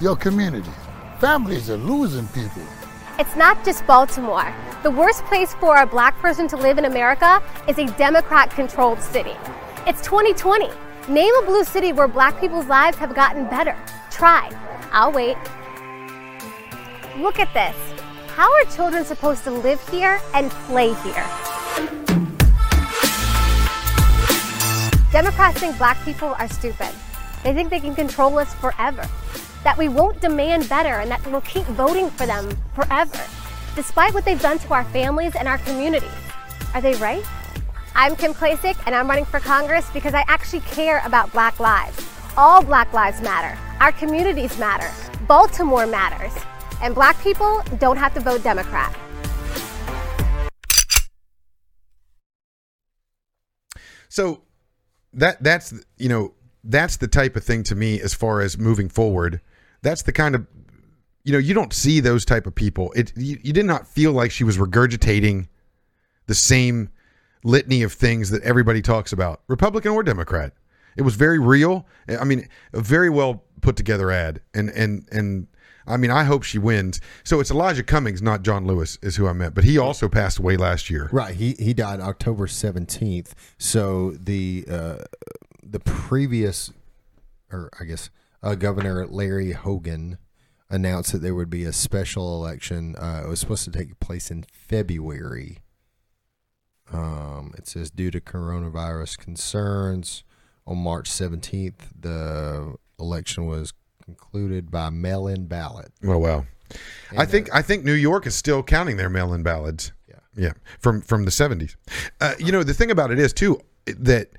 your community? Families are losing people. It's not just Baltimore. The worst place for a black person to live in America is a Democrat controlled city. It's 2020. Name a blue city where black people's lives have gotten better. Try. I'll wait. Look at this. How are children supposed to live here and play here? Democrats think black people are stupid. They think they can control us forever. That we won't demand better and that we'll keep voting for them forever, despite what they've done to our families and our communities. Are they right? I'm Kim Klacik, and I'm running for Congress because I actually care about black lives. All black lives matter. Our communities matter. Baltimore matters. And black people don't have to vote Democrat. So that that's you know that's the type of thing to me as far as moving forward. That's the kind of you know you don't see those type of people. It you, you did not feel like she was regurgitating the same litany of things that everybody talks about, Republican or Democrat. It was very real. I mean, a very well put together ad, and and and I mean, I hope she wins. So it's Elijah Cummings, not John Lewis, is who I meant. But he also passed away last year. Right. He he died October seventeenth. So the uh, the previous, or I guess, uh, Governor Larry Hogan announced that there would be a special election. Uh, it was supposed to take place in February, Um, it says due to coronavirus concerns, on March 17th, the election was concluded by mail-in ballot. Oh wow. I think I think New York is still counting their mail-in ballots. Yeah, yeah, from from the seventies. Uh, you know, the thing about it is too that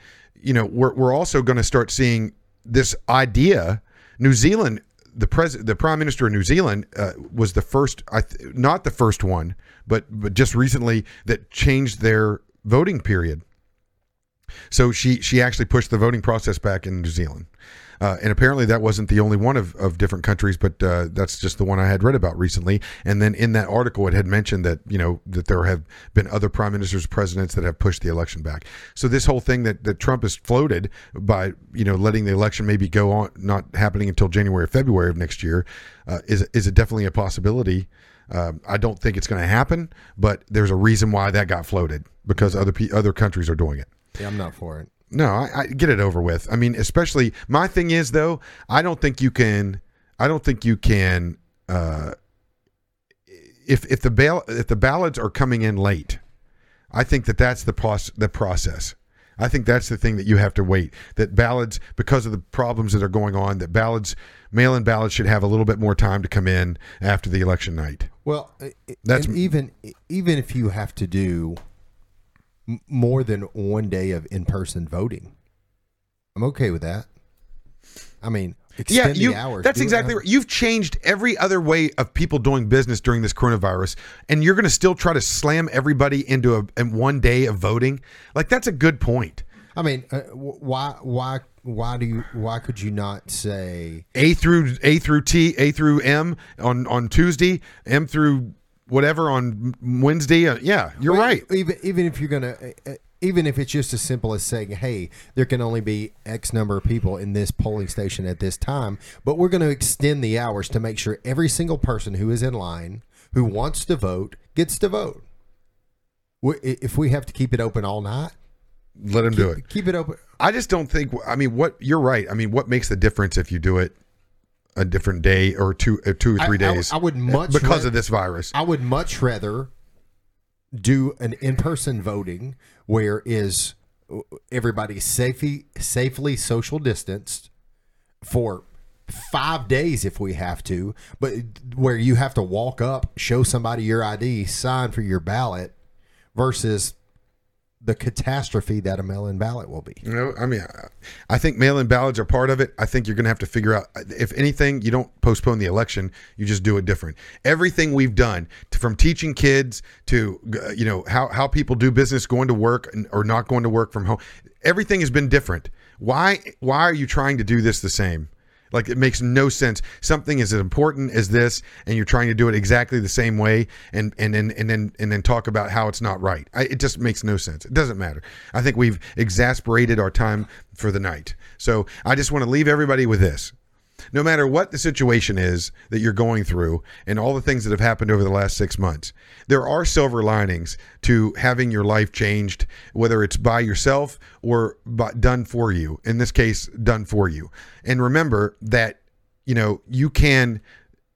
you know we're we're also going to start seeing this idea. New Zealand, the pres the prime minister of New Zealand uh, was the first, I th- not the first one, but but just recently that changed their voting period. So she she actually pushed the voting process back in New Zealand. Uh, and apparently that wasn't the only one of, of different countries, but uh, that's just the one I had read about recently. And then in that article, it had mentioned that you know that there have been other prime ministers, presidents that have pushed the election back. So this whole thing that, that Trump has floated by you know letting the election maybe go on, not happening until January or February of next year, uh, is is it definitely a possibility? Um, I don't think it's going to happen, but there's a reason why that got floated because other other countries are doing it. Yeah, I'm not for it. No, I, I get it over with. I mean, especially my thing is though, I don't think you can. I don't think you can. Uh, if if the bail if the ballots are coming in late, I think that that's the process. The process. I think that's the thing that you have to wait. That ballots, because of the problems that are going on, that ballots, mail-in ballots, should have a little bit more time to come in after the election night. Well, That's- even even if you have to do m- more than one day of in-person voting, I'm okay with that. I mean, yeah, you, the hours. that's exactly right. You've changed every other way of people doing business during this coronavirus, and you're going to still try to slam everybody into a in one day of voting. Like that's a good point. I mean, uh, why why why do you why could you not say A through A through T, A through M on on Tuesday, M through whatever on Wednesday. Uh, yeah, you're Well, right. Even even if you're gonna, uh, uh, even if it's just as simple as saying, "Hey, there can only be X number of people in this polling station at this time," but we're going to extend the hours to make sure every single person who is in line who wants to vote gets to vote. If we have to keep it open all night, Let him do it. keep it open. I just don't think. I mean, what you're right. I mean, what makes the difference if you do it a different day or two, uh, two or three I- days? I, would much because of this virus. I would much rather do an in-person voting where is everybody safely safely social distanced for five days if we have to, but where you have to walk up, show somebody your ID, sign for your ballot, versus the catastrophe that a mail-in ballot will be. You know, I mean, I- think mail-in ballots are part of it. I think you're going to have to figure out if anything, you don't postpone the election, you just do it different. Everything we've done, from teaching kids to you know how how people do business, going to work or not going to work from home, everything has been different. Why why are you trying to do this the same? Like it makes no sense. Something is as important as this, and you're trying to do it exactly the same way, and and then and then and then talk about how it's not right. I, it just makes no sense. It doesn't matter. I think we've exasperated our time for the night. So I just want to leave everybody with this. No matter what the situation is that you're going through and all the things that have happened over the last six months, there are silver linings to having your life changed, whether it's by yourself or by, done for you. In this case, done for you. And remember that, you know, you can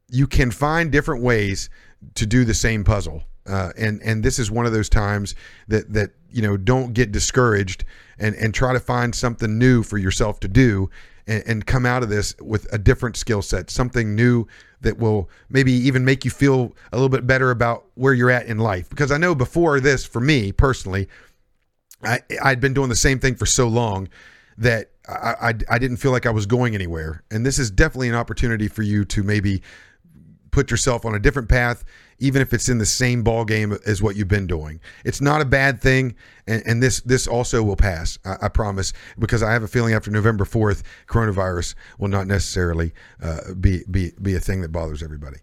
you can find different ways to do the same puzzle. Uh, and and this is one of those times that that you know don't get discouraged and and try to find something new for yourself to do and, and come out of this with a different skill set, something new that will maybe even make you feel a little bit better about where you're at in life. Because I know before this, for me personally, I I'd been doing the same thing for so long that I, I I didn't feel like I was going anywhere. And this is definitely an opportunity for you to maybe put yourself on a different path, even if it's in the same ball game as what you've been doing. It's not a bad thing, and, and this this also will pass. I, I promise, because I have a feeling after November fourth, coronavirus will not necessarily uh, be be be a thing that bothers everybody.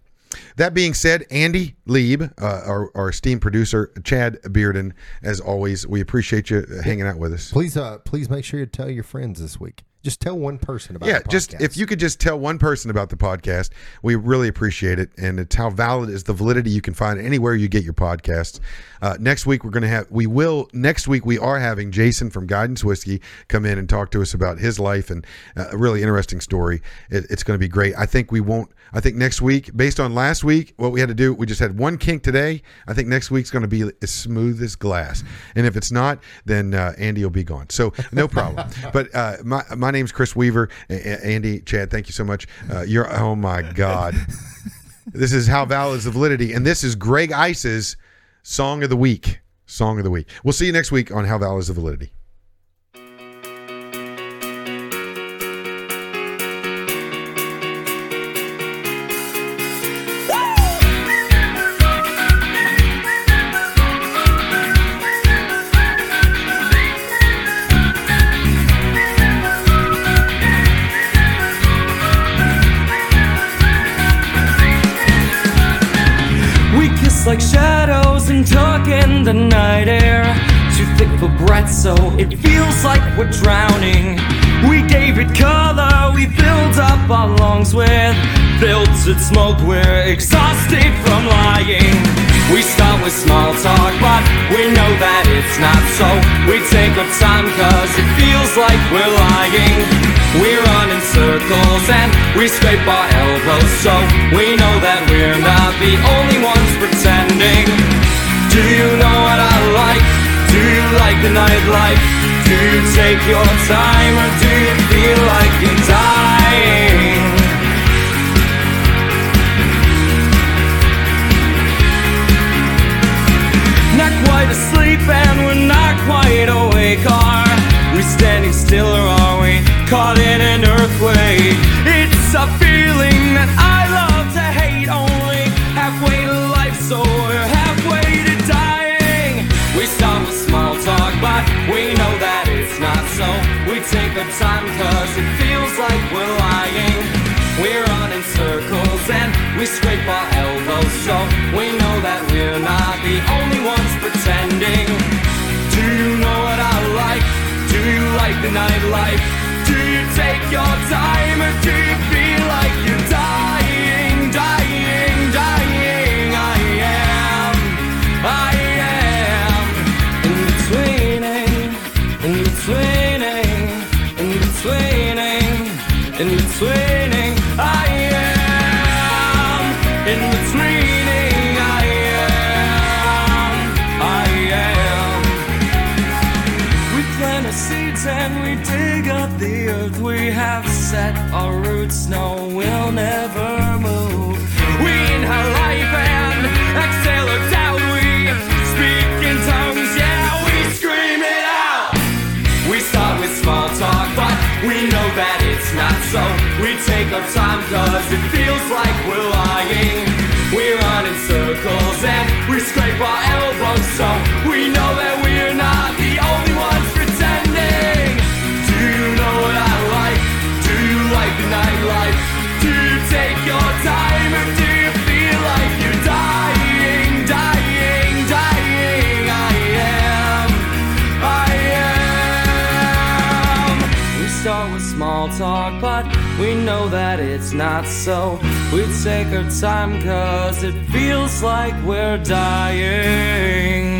That being said, Andy Lieb, uh, our, our esteemed producer, Chad Bearden, as always, we appreciate you hanging out with us. Please, uh, please make sure you tell your friends this week. Just tell one person about yeah, just if you could just tell one person about the podcast, we really appreciate it. And it's how valid is the validity you can find anywhere you get your podcasts. Uh, next week we're going to have we will next week we are having Jason from Guidance Whiskey come in and talk to us about his life and uh, a really interesting story. It, it's going to be great. I think we won't. I think next week, based on last week, what we had to do, we just had one kink today. I think next week's going to be as smooth as glass. And if it's not, then uh, Andy will be gone. So no problem. but uh, my my name's Chris Weaver. A- Andy, Chad, thank you so much. Uh, you're oh my god. this is how valid is the validity, and this is Greg Ice's song of the week. Song of the week. We'll see you next week on how valid is the validity. Breath, so it feels like we're drowning. We gave it color, we filled up our lungs with filtered smoke. We're exhausted from lying. We start with small talk, but we know that it's not so. We take our time, cause it feels like we're lying. We run in circles and we scrape our elbows, so we know that we're not the only ones pretending. Do you know what I like? You like the nightlife? Do you take your time or do you feel like you're dying? Not quite asleep and we're not quite awake. Are we standing still or are we caught in an earthquake? It's a feeling that I love to hate. Only halfway to life, so we're but we know that it's not so. We take our time cause it feels like we're lying. We're running circles and we scrape our elbows, so we know that we're not the only ones pretending. Do you know what I like? Do you like the nightlife? Do you take your time or do you feel like you're dying, have set our roots, no, we'll never move. We inhale life and exhale our doubt. We speak in tongues, yeah, we scream it out. We start with small talk, but we know that it's not so. We take our time cause it feels like we're lying. We run in circles and we scrape our elbows, so that it's not so. We take our time cause it feels like we're dying.